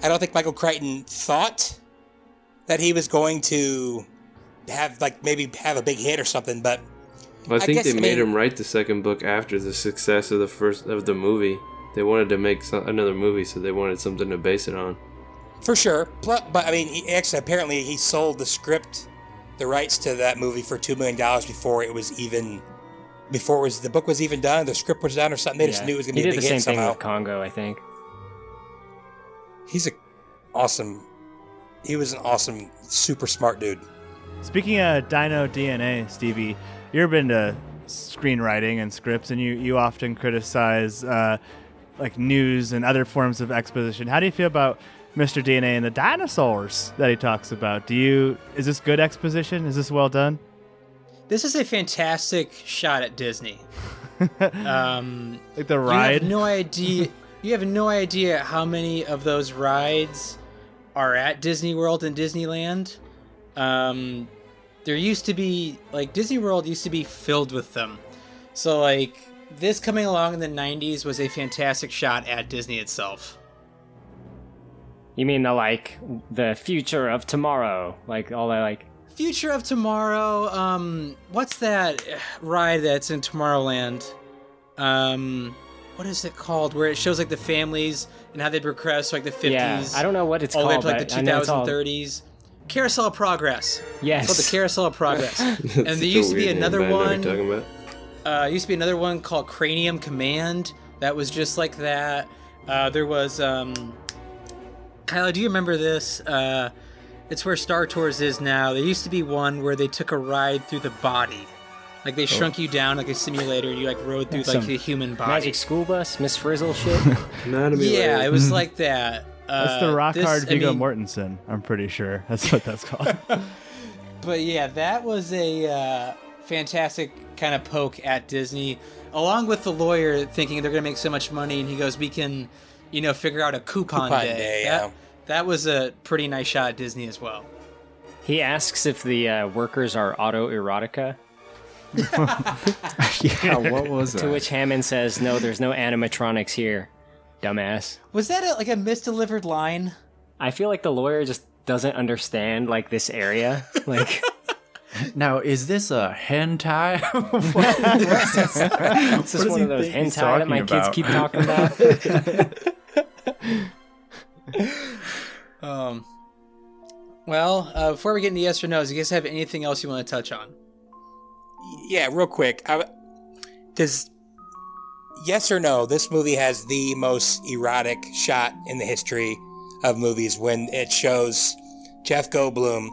I don't think Michael Crichton thought that he was going to have like maybe have a big hit or something, but Well, I I think guess, they I made mean- him write the second book after the success of the first of the movie. They wanted to make some, another movie, so they wanted something to base it on. for sure. Plus, but I mean, he, actually, apparently, he sold the script, the rights to that movie for two million dollars before it was even, before it was the book was even done, the script was done or something. They just Yeah. knew it was going to be a did big the same hit thing somehow. with Congo, I think. He's a awesome. He was an awesome, super smart dude. Speaking of Dino DNA, Stevie, you've been to screenwriting and scripts, and you, you often criticize uh, like news and other forms of exposition. How do you feel about Mr. DNA and the dinosaurs that he talks about? Do you is this good exposition? Is this well done? This is a fantastic shot at Disney. um, Like the You ride? have no idea. You have no idea how many of those rides are at Disney World and Disneyland. Um, there used to be like Disney World used to be filled with them. So like this coming along in the '90s was a fantastic shot at Disney itself. You mean the like the future of tomorrow, like all that like Future of Tomorrow. Um, what's that ride that's in Tomorrowland? Um, what is it called? Where it shows like the families and how they progress, like the 50s. Yeah, I don't know what it's all the way up called, to like the I know it's 2030s. Carousel of Progress. Yes. It's called the Carousel of Progress. and there used to be weird name, another but what one. you're talking about. Uh, used to be another one called Cranium Command that was just like that. Uh, there was um, Kylo. Do you remember this? Uh, it's where Star Tours is now. There used to be one where they took a ride through the body, like they shrunk you down like a simulator. and You like rode through like Some the human body. Magic School Bus, Miss Frizzle shit. Anatomy Yeah, it was like that. Uh, That's the rock this- hard I Viggo mean, Mortensen. I'm pretty sure that's what that's called. But yeah, that was a uh, fantastic kind of poke at Disney, along with the lawyer thinking they're going to make so much money, and he goes, "We can, you know, figure out a coupon, Coupon day." day, that, yeah. that was a pretty nice shot at Disney as well. he asks if the uh, workers are autoerotica. yeah, what was To which Hammond says, "No, there's no animatronics here, dumbass." Was that a, like a misdelivered line? I feel like the lawyer just doesn't understand like this area. Like Now, is this a hentai? This is one of those hentai that my kids keep talking about. Um. Well, uh, before we get into yes or no's, you guys have anything else you want to touch on? Yeah, real quick. I, does yes or no? This movie has the most erotic shot in the history of movies when it shows Jeff Goldblum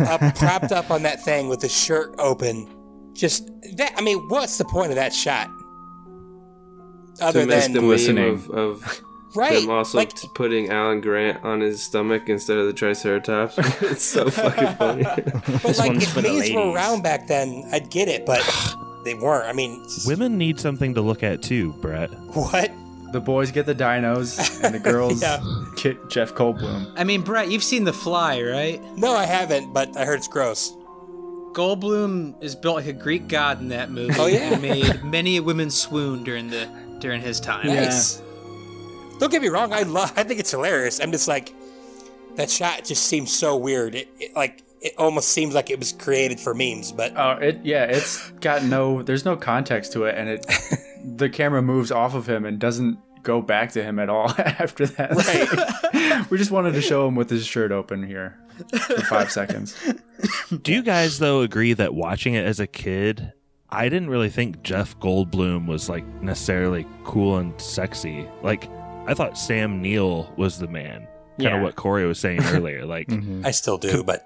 up, propped up on that thing with his shirt open. Just that. I mean, what's the point of that shot? Other to miss than the meme listening. of, of Right, him also like- putting Alan Grant on his stomach instead of the Triceratops. it's so fucking funny. But like, if memes were around back then, I'd get it, but they weren't. I mean, Women need something to look at too, Brett. what? The boys get the dinos, and the girls Yeah. get Jeff Goldblum. I mean, Brett, you've seen The Fly, right? No, I haven't, but I heard it's gross. Goldblum is built like a Greek god in that movie. Oh, yeah? and made many women swoon during the during his time. Nice. Don't get me wrong. I love. I think it's hilarious. I'm just like, that shot just seems so weird. It, it like it almost seems like it was created for memes. But Oh, it yeah, it's got no. There's no context to it, and it the camera moves off of him and doesn't go back to him at all after that. Right. we just wanted to show him with his shirt open here for five seconds. Do you guys though agree that watching it as a kid, I didn't really think Jeff Goldblum was like necessarily cool and sexy. Like I thought Sam Neill was the man. Kind Yeah. of what Corey was saying earlier. Like mm-hmm. I still do. But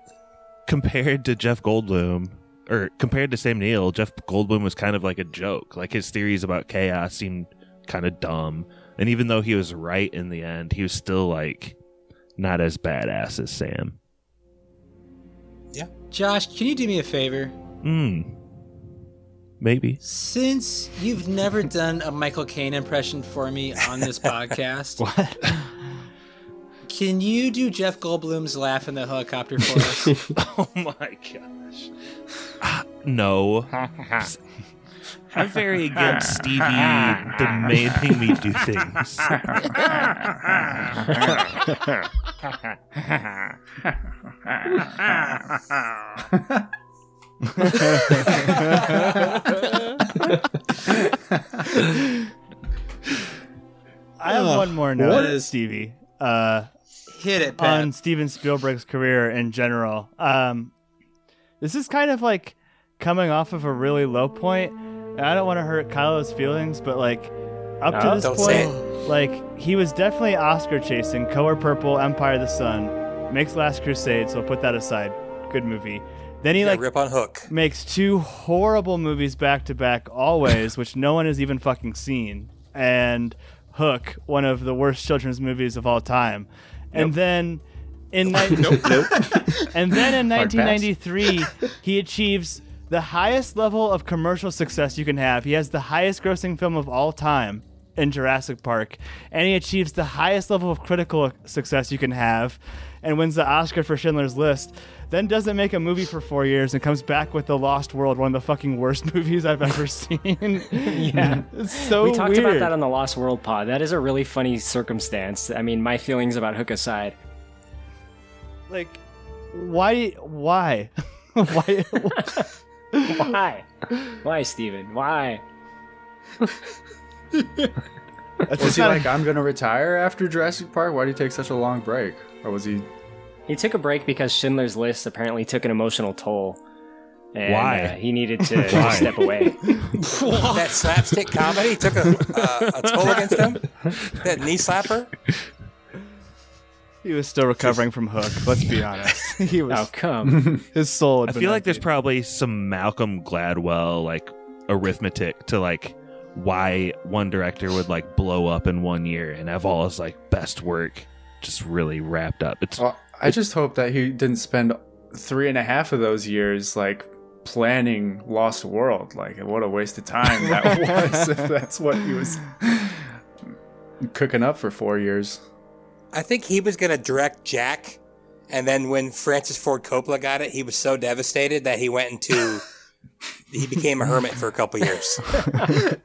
compared to Jeff Goldblum or compared to Sam Neill, Jeff Goldblum was kind of like a joke. Like his theories about chaos seemed kind of dumb. And even though he was right in the end, he was still like not as badass as Sam. Yeah. Josh, can you do me a favor? Hmm. Maybe. Since you've never done a Michael Caine impression for me on this podcast, what? Can you do Jeff Goldblum's laugh in the helicopter for us? oh my gosh. No. I'm very against Stevie demanding me do things. I have one more note, what is- Stevie. Uh, Hit it, Pat. on Steven Spielberg's career in general. Um, this is kind of like coming off of a really low point. And I don't want to hurt Kylo's feelings, but like up to this point, like he was definitely Oscar chasing. Color Purple, Empire of the Sun, makes Last Crusade. So put that aside. Good movie. Then he Yeah, like rip on Hook. makes two horrible movies back to back, always, which no one has even fucking seen, and Hook, one of the worst children's movies of all time, and then in ni- and then in 1993 he achieves the highest level of commercial success you can have. He has the highest grossing film of all time in Jurassic Park, and he achieves the highest level of critical success you can have, and wins the Oscar for Schindler's List. Then doesn't make a movie for four years and comes back with The Lost World, one of the fucking worst movies I've ever seen. Yeah. it's so we talked weird. about that on the Lost World pod. That is a really funny circumstance. I mean, my feelings about Hook aside. like, why? Why? why? Why? Why, Steven? Why? Was he like, I'm gonna retire after Jurassic Park? Why do you take such a long break? Or was he? He took a break because Schindler's List apparently took an emotional toll. And, Why? Uh, he needed to step away. that slapstick comedy took a, uh, a toll against him. That knee slapper. He was still recovering from Hook. Let's be honest. He was. Oh, come. His soul. Had I been feel like there's emptied. probably some Malcolm Gladwell like arithmetic to like why one director would like blow up in one year and have all his like best work just really wrapped up. It's Well, I just hope that he didn't spend three and a half of those years like planning Lost World. Like, what a waste of time that was. If that's what he was cooking up for four years. I think he was gonna direct Jack, and then when Francis Ford Coppola got it, he was so devastated that he went into. he became a hermit for a couple years. I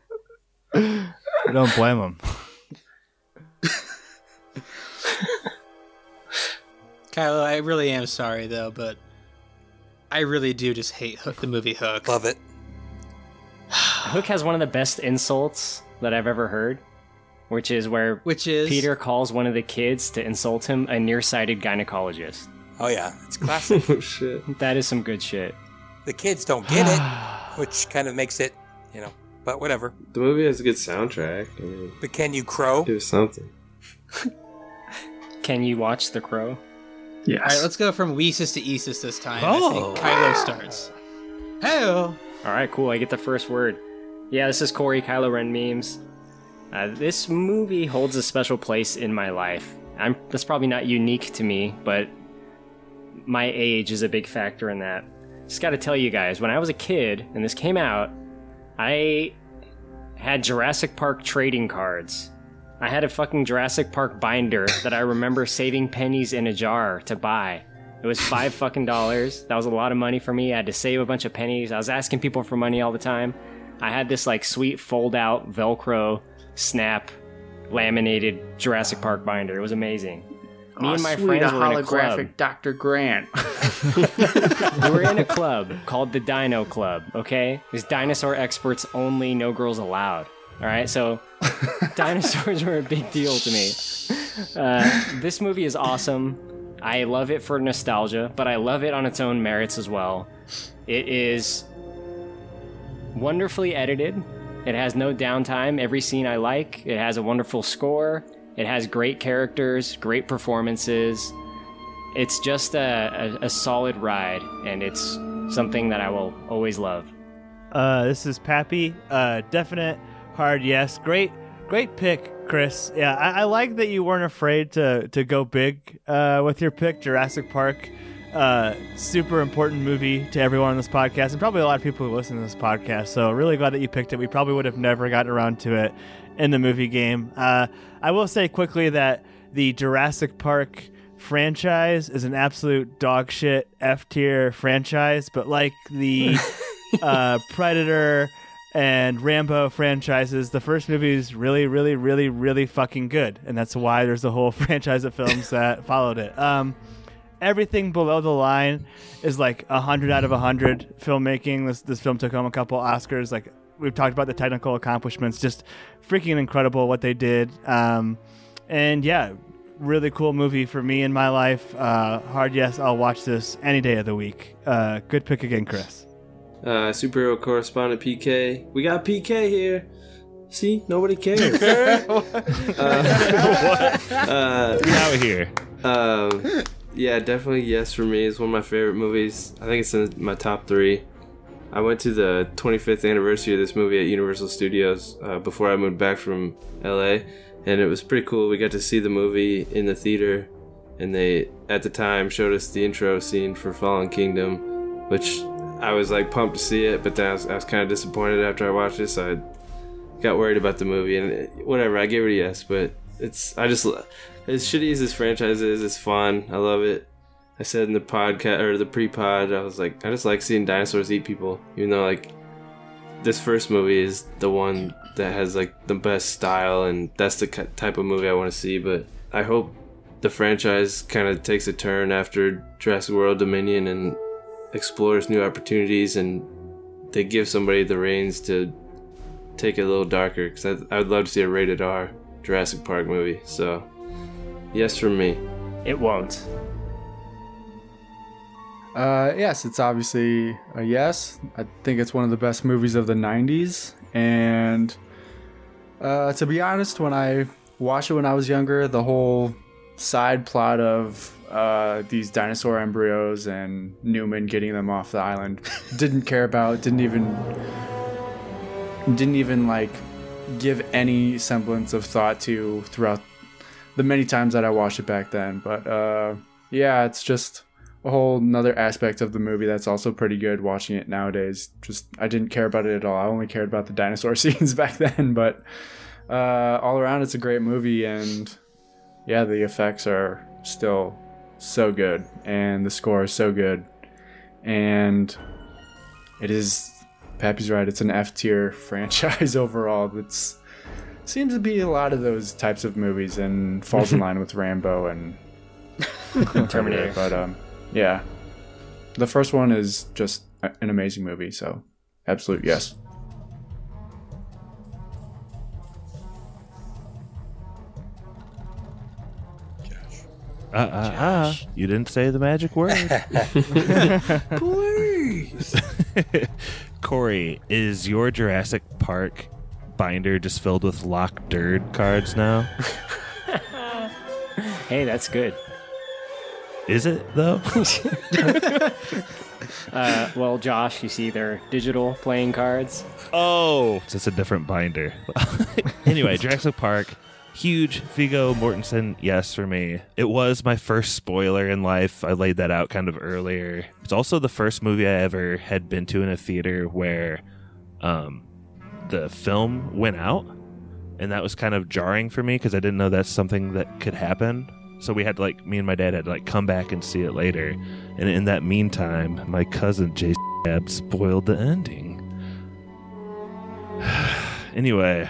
don't blame him. Kylo, I really am sorry though, but I really do just hate Hook, the movie Hook. Love it. Hook has one of the best insults that I've ever heard, which is where which is Peter calls one of the kids to insult him a nearsighted gynecologist. Oh yeah, it's classic. oh shit. That is some good shit. The kids don't get it, which kind of makes it, you know. But whatever. The movie has a good soundtrack. I mean, But can you crow? Do something. Can you watch The Crow? Yes. All right, let's go from Weesis to Easis this time. Oh. I think Kylo starts. Hey. All right, cool. I get the first word. Yeah, this is Corey Kylo Ren memes. Uh, this movie holds a special place in my life. I'm that's probably not unique to me, but my age is a big factor in that. Just got to tell you guys, when I was a kid and this came out, I had Jurassic Park trading cards. I had a fucking Jurassic Park binder that I remember saving pennies in a jar to buy. It was five fucking dollars. That was a lot of money for me. I had to save a bunch of pennies. I was asking people for money all the time. I had this like sweet fold out Velcro snap laminated Jurassic Park binder. It was amazing. Me Aw, and my sweet, friends a were in a club. holographic Dr. Grant. we were in a club called the Dino Club, okay? It's dinosaur experts only, no girls allowed. All right, so dinosaurs were a big deal to me. Uh, this movie is awesome. I love it for nostalgia, but I love it on its own merits as well. It is wonderfully edited. It has no downtime. Every scene I like. It has a wonderful score. It has great characters, great performances. It's just a, a, a solid ride, and it's something that I will always love. Uh, this is Pappy. Uh, definite hard yes. Great, great pick, Chris. Yeah, I, I like that you weren't afraid to to go big uh, with your pick, Jurassic Park. Uh, super important movie to everyone on this podcast, and probably a lot of people who listen to this podcast. So really glad that you picked it. We probably would have never gotten around to it in the movie game. Uh, I will say quickly that the Jurassic Park franchise is an absolute dog shit F tier franchise, but like the uh, Predator and Rambo franchises, the first movie is really, really, really, really fucking good, and that's why there's a whole franchise of films that followed it. Um, everything below the line is like a hundred out of a hundred filmmaking. This this film took home a couple Oscars. Like we've talked about the technical accomplishments, just freaking incredible what they did. Um, and yeah, really cool movie for me in my life. Uh, hard yes, I'll watch this any day of the week. Uh, good pick again, Chris. Uh, superhero correspondent PK. We got PK here. See, nobody cares. uh, uh, out here. Um, yeah, definitely yes for me. It's one of my favorite movies. I think it's in my top three. I went to the 25th anniversary of this movie at Universal Studios uh, before I moved back from LA, and it was pretty cool. We got to see the movie in the theater, and they at the time showed us the intro scene for Fallen Kingdom, which I was like pumped to see it, but then I was, I was kind of disappointed after I watched it. So I got worried about the movie, and it, whatever. I gave it a yes, but it's I just as shitty as this franchise is, it's fun. I love it. I said in the podcast or the pre-pod, I was like, I just like seeing dinosaurs eat people, even though like this first movie is the one that has like the best style, and that's the type of movie I want to see. But I hope the franchise kind of takes a turn after Jurassic World Dominion and explores new opportunities, and they give somebody the reins to take it a little darker. Because I, I would love to see a rated R Jurassic Park movie. So, yes from me. It won't. Uh, yes, it's obviously a yes. I think it's one of the best movies of the 90s. And uh, to be honest, when I watched it when I was younger, the whole side plot of uh, these dinosaur embryos and Newman getting them off the island didn't care about, didn't even, didn't even like give any semblance of thought to throughout the many times that I watched it back then. But uh, yeah, it's just a whole another aspect of the movie that's also pretty good watching it nowadays. Just I didn't care about it at all. I only cared about the dinosaur scenes back then, but uh, all around it's a great movie and yeah, the effects are still so good and the score is so good and it is Pappy's right, it's an F tier franchise overall. It's seems to be a lot of those types of movies and falls in line with Rambo and Terminator. But um yeah. the first one is just an amazing movie. So, absolute yes. Uh, uh, uh, you didn't say the magic word. Please. Corey, is your Jurassic Park binder just filled with lock dirt cards now? Hey, that's good. Is it though? Uh, well, Josh, you see they're digital playing cards. oh, so it's a different binder. anyway, Jurassic Park, huge. Viggo Mortensen, yes for me. It was my first spoiler in life. I laid that out kind of earlier. It's also the first movie I ever had been to in a theater where um, the film went out, and that was kind of jarring for me because I didn't know that's something that could happen. So we had to like me and my dad had to like come back and see it later, and in that meantime, my cousin Ab spoiled the ending. anyway,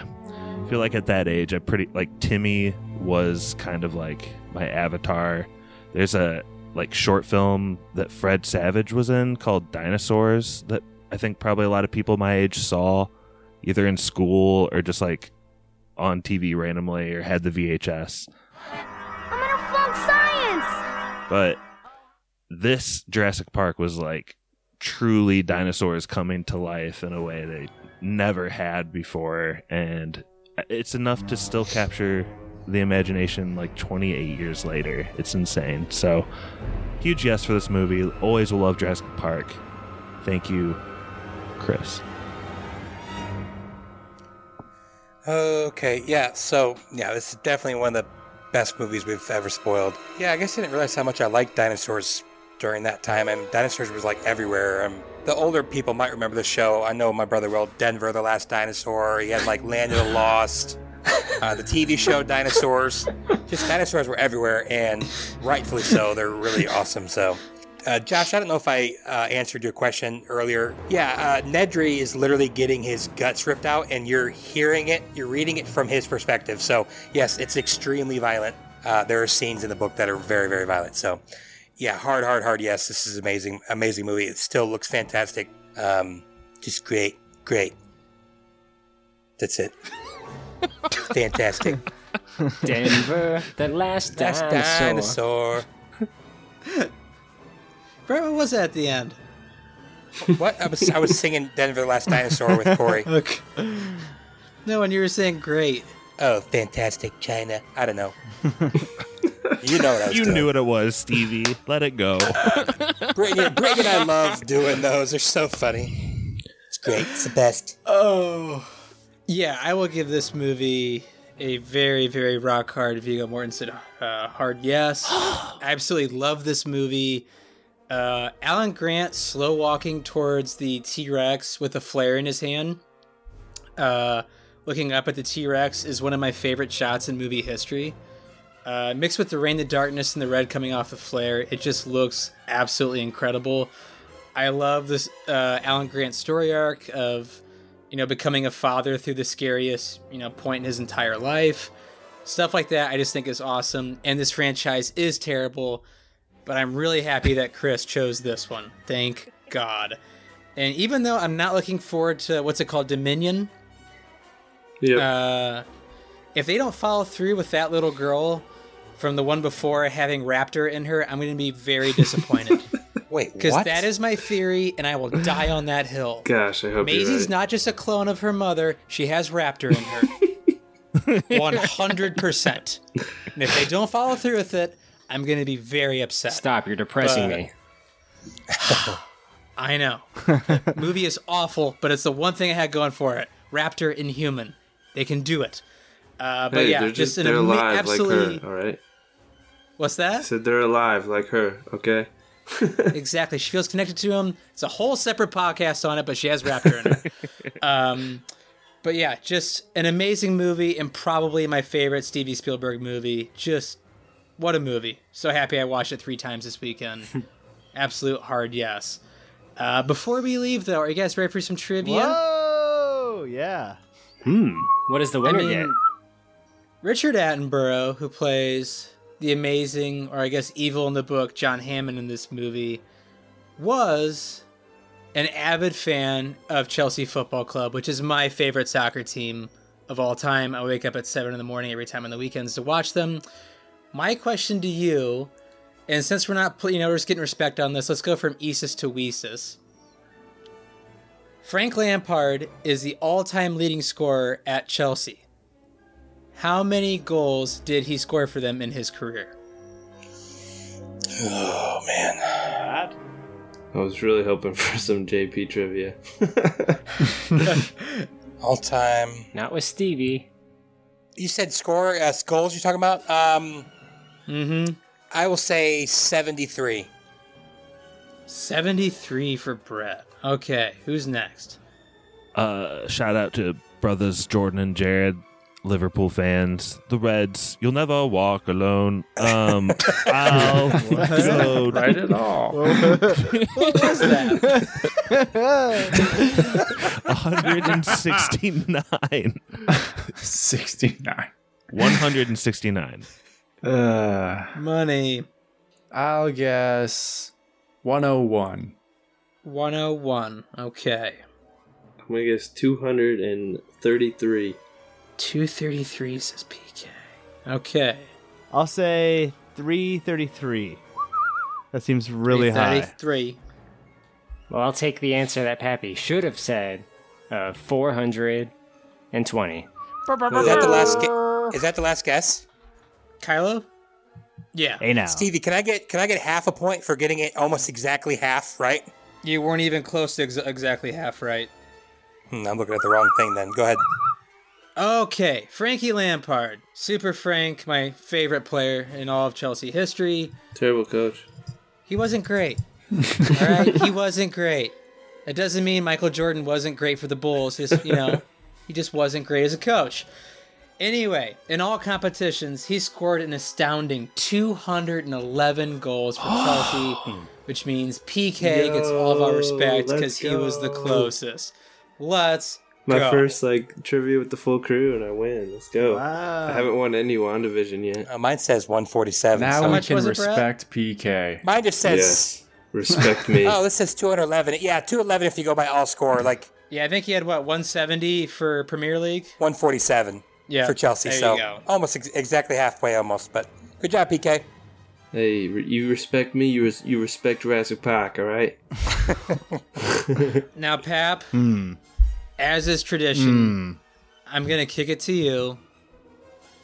I feel like at that age, I pretty like Timmy was kind of like my avatar. There's a like short film that Fred Savage was in called Dinosaurs that I think probably a lot of people my age saw either in school or just like on TV randomly or had the VHS. I'm gonna flunk science! But this Jurassic Park was like truly dinosaurs coming to life in a way they never had before. And it's enough to still capture the imagination like 28 years later. It's insane. So, huge yes for this movie. Always will love Jurassic Park. Thank you, Chris. Okay, yeah. So yeah, this is definitely one of the best movies we've ever spoiled. Yeah, I guess I didn't realize how much I liked dinosaurs during that time, and dinosaurs was like everywhere. Um, the older people might remember the show. I know my brother will. Denver, the Last Dinosaur. He had like Land of the Lost. Uh, the TV show Dinosaurs. Just dinosaurs were everywhere, and rightfully so. They're really awesome. So. Uh, Josh, I don't know if I uh, answered your question earlier. Yeah, uh, Nedry is literally getting his guts ripped out, and you're hearing it, you're reading it from his perspective. So, yes, it's extremely violent. Uh, there are scenes in the book that are very, very violent. So, yeah, hard, hard, hard. Yes, this is amazing, amazing movie. It still looks fantastic. Um, just great, great. That's it. fantastic. Denver, the last Last dinosaur. dinosaur. Brett, what was that at the end? What? I was I was singing Denver, the Last Dinosaur with Corey. Okay. No, when you were saying great. Oh, fantastic, China. I don't know. you know what I was You doing. knew what it was, Stevie. Let it go. Greg, yeah, Greg and I love doing those. They're so funny. It's great. It's the best. Oh. Yeah, I will give this movie a very, very rock hard Viggo Mortensen uh, hard yes. I absolutely love this movie. Uh, Alan Grant slow walking towards the T Rex with a flare in his hand, uh, looking up at the T Rex is one of my favorite shots in movie history. Uh, mixed with the rain, the darkness, and the red coming off the flare, it just looks absolutely incredible. I love this uh, Alan Grant story arc of, you know, becoming a father through the scariest, you know, point in his entire life. Stuff like that, I just think is awesome. And this franchise is terrible, but I'm really happy that Chris chose this one. Thank God. And even though I'm not looking forward to what's it called, Dominion. Yep. Uh, if they don't follow through with that little girl from the one before having Raptor in her, I'm going to be very disappointed. Wait, Because that is my theory, and I will die on that hill. Gosh, I hope Maisie's you're right. not just a clone of her mother; she has Raptor in her, one hundred percent. And if they don't follow through with it, I'm going to be very upset. Stop, you're depressing But- me. I know. Movie is awful, but it's the one thing I had going for it. Raptor Inhuman. They can do it. Uh, but hey, yeah, they're just, just, an they're ama- alive absolutely. like her. All right. What's I that? said they're alive like her. Okay. exactly. She feels connected to him. It's a whole separate podcast on it, but she has Raptor in her. um, but yeah, just an amazing movie and probably my favorite Stevie Spielberg movie. Just what a movie. So happy I watched it three times this weekend. Absolute hard yes. Uh, before we leave, though, are you guys ready for some trivia? Whoa, yeah. Hmm. What is the winner I mean, get? Richard Attenborough, who plays the amazing, or I guess evil in the book, John Hammond in this movie, was an avid fan of Chelsea Football Club, which is my favorite soccer team of all time. I wake up at 7 in the morning every time on the weekends to watch them. My question to you, and since we're not, you know, we're just getting respect on this, let's go from Esis to Weesis. Frank Lampard is the all time leading scorer at Chelsea. How many goals did he score for them in his career? Oh man. I was really hoping for some JP trivia. All time. Not with Stevie. You said score uh, goals. You're talking about. Um, mm-hmm. I will say seventy-three. 73 for Brett. Okay, who's next? Uh, shout out to brothers Jordan and Jared, Liverpool fans, the Reds. You'll never walk alone. Um, I'll go Right at all. what was that? 169. 69. 169. Uh, Money. I'll guess 101. 101. Okay. I'm gonna guess 233. 233 says PK. Okay. I'll say 333. That seems really high. 333. Well, I'll take the answer that Pappy should have said uh, 420. Is that the last? Gu- is that the last guess? Kylo? Yeah. Hey now. Stevie, can I get can I get half a point for getting it almost exactly half right? You weren't even close to ex- exactly half right. Hmm, I'm looking at the wrong thing. Then go ahead. Okay, Frankie Lampard. Super Frank, my favorite player in all of Chelsea history. Terrible coach. He wasn't great. all right, he wasn't great. That doesn't mean Michael Jordan wasn't great for the Bulls. His, you know, he just wasn't great as a coach. Anyway, in all competitions, he scored an astounding 211 goals for Chelsea, which means PK gets all of our respect because he was the closest. Let's My go. first like trivia with the full crew, and I win. Let's go. I haven't won any WandaVision yet. Uh, mine says 147. Now so we much can was it, Brett? respect PK. mine just says. Yes. Respect me. Oh, this says 211. Yeah, 211 if you go by all score, like Yeah, I think he had what 170 for Premier League. 147 Yeah, for Chelsea. there so you go. almost ex- exactly halfway, almost. But good job, PK. Hey, you respect me. You res- you respect Jurassic Park. All right. Now, Pap, Hmm. As is tradition, I'm gonna kick it to you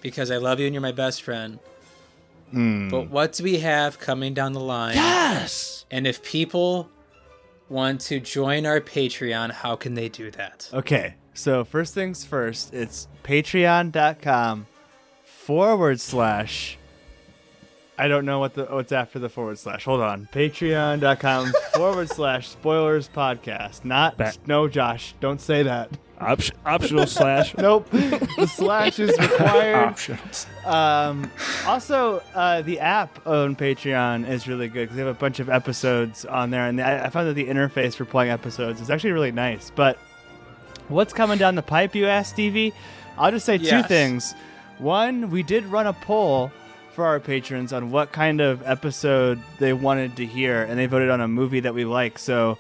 because I love you and you're my best friend. Hmm. But what do we have coming down the line? Yes! And if people want to join our Patreon, how can they do that? Okay, so first things first, it's patreon.com forward slash. I don't know what the what's after the forward slash. Hold on. Patreon.com forward slash spoilers podcast. Not Back. no Josh, don't say that. Op- optional slash. Nope. the slash is required. Options. Um, also, uh, the app on Patreon is really good because they have a bunch of episodes on there, and I, I found that the interface for playing episodes is actually really nice. But what's coming down the pipe, you ask, Stevie? I'll just say two things. One, we did run a poll for our patrons on what kind of episode they wanted to hear, and they voted on a movie that we like. So,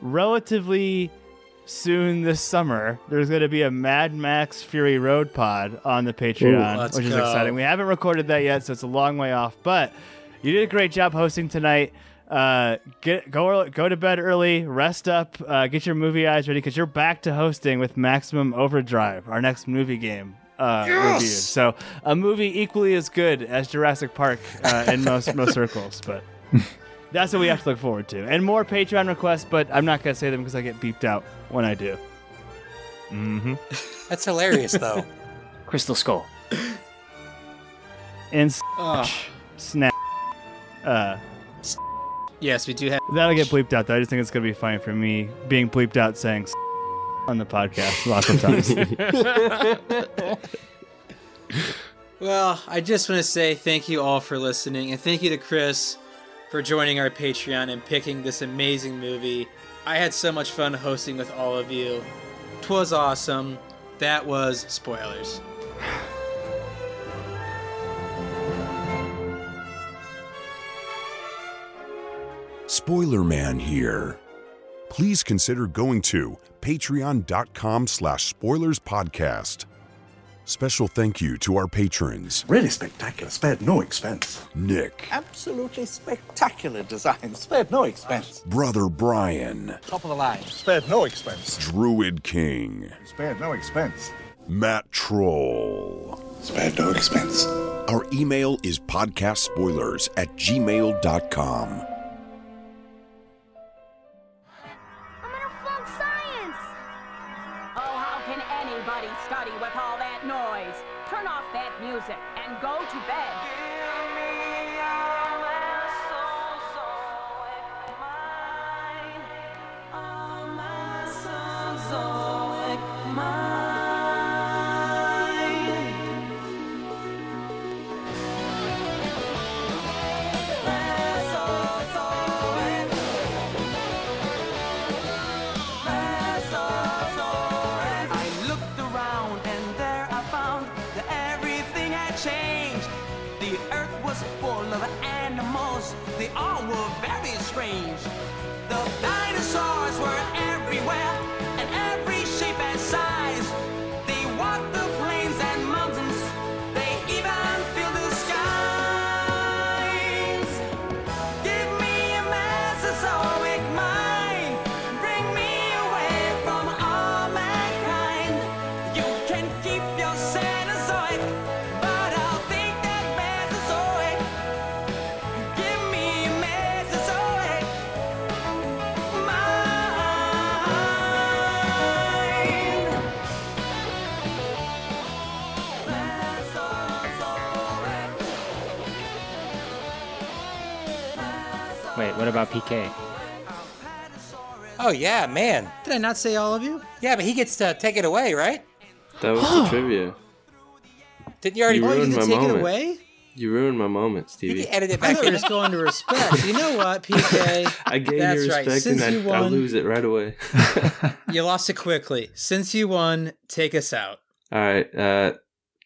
relatively soon this summer, there's going to be a Mad Max Fury Road pod on the Patreon, let's which is go. exciting. We haven't recorded that yet, so it's a long way off. But you did a great job hosting tonight. Uh, get go go to bed early, rest up, uh, get your movie eyes ready because you're back to hosting with Maximum Overdrive, our next movie game uh, review. So a movie equally as good as Jurassic Park uh, in most most circles, but. That's what we have to look forward to. And more Patreon requests, but I'm not going to say them because I get beeped out when I do. Mm-hmm. That's hilarious, though. Crystal Skull. And s- Oh, snap. Uh, yes, we do have. that'll get bleeped out, though. I just think it's going to be fine for me being bleeped out saying s- on the podcast lots of times. Well, I just want to say thank you all for listening, and thank you to Chris for joining our Patreon and picking this amazing movie. I had so much fun hosting with all of you. Twas awesome. That was spoilers. Spoiler Man here. Please consider going to patreon.com slash spoilers podcast. Special thank you to our patrons Really spectacular, spared no expense. Nick, Absolutely spectacular design, spared no expense. Brother Brian, Top of the line, spared no expense. Druid King, Spared no expense. Matt Troll. Spared no expense. Our email is podcastspoilers at gmail.com. yeah, man. Did I not say all of you? Yeah, but he gets to take it away, right? That was the trivia. Didn't you already? You Oh, you ruined can my take moment. it away? You ruined my moment, Stevie. edit it I thought we were just going to respect. You know what, PK? I gave That's you right. respect Since and I, I won, lose it right away. you lost it quickly. Since you won, take us out. All right. Uh,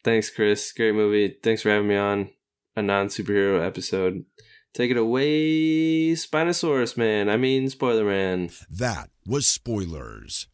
thanks, Chris. Great movie. Thanks for having me on a non superhero episode. Take it away, Spinosaurus Man. I mean, Spoiler Man. That was Spoilers.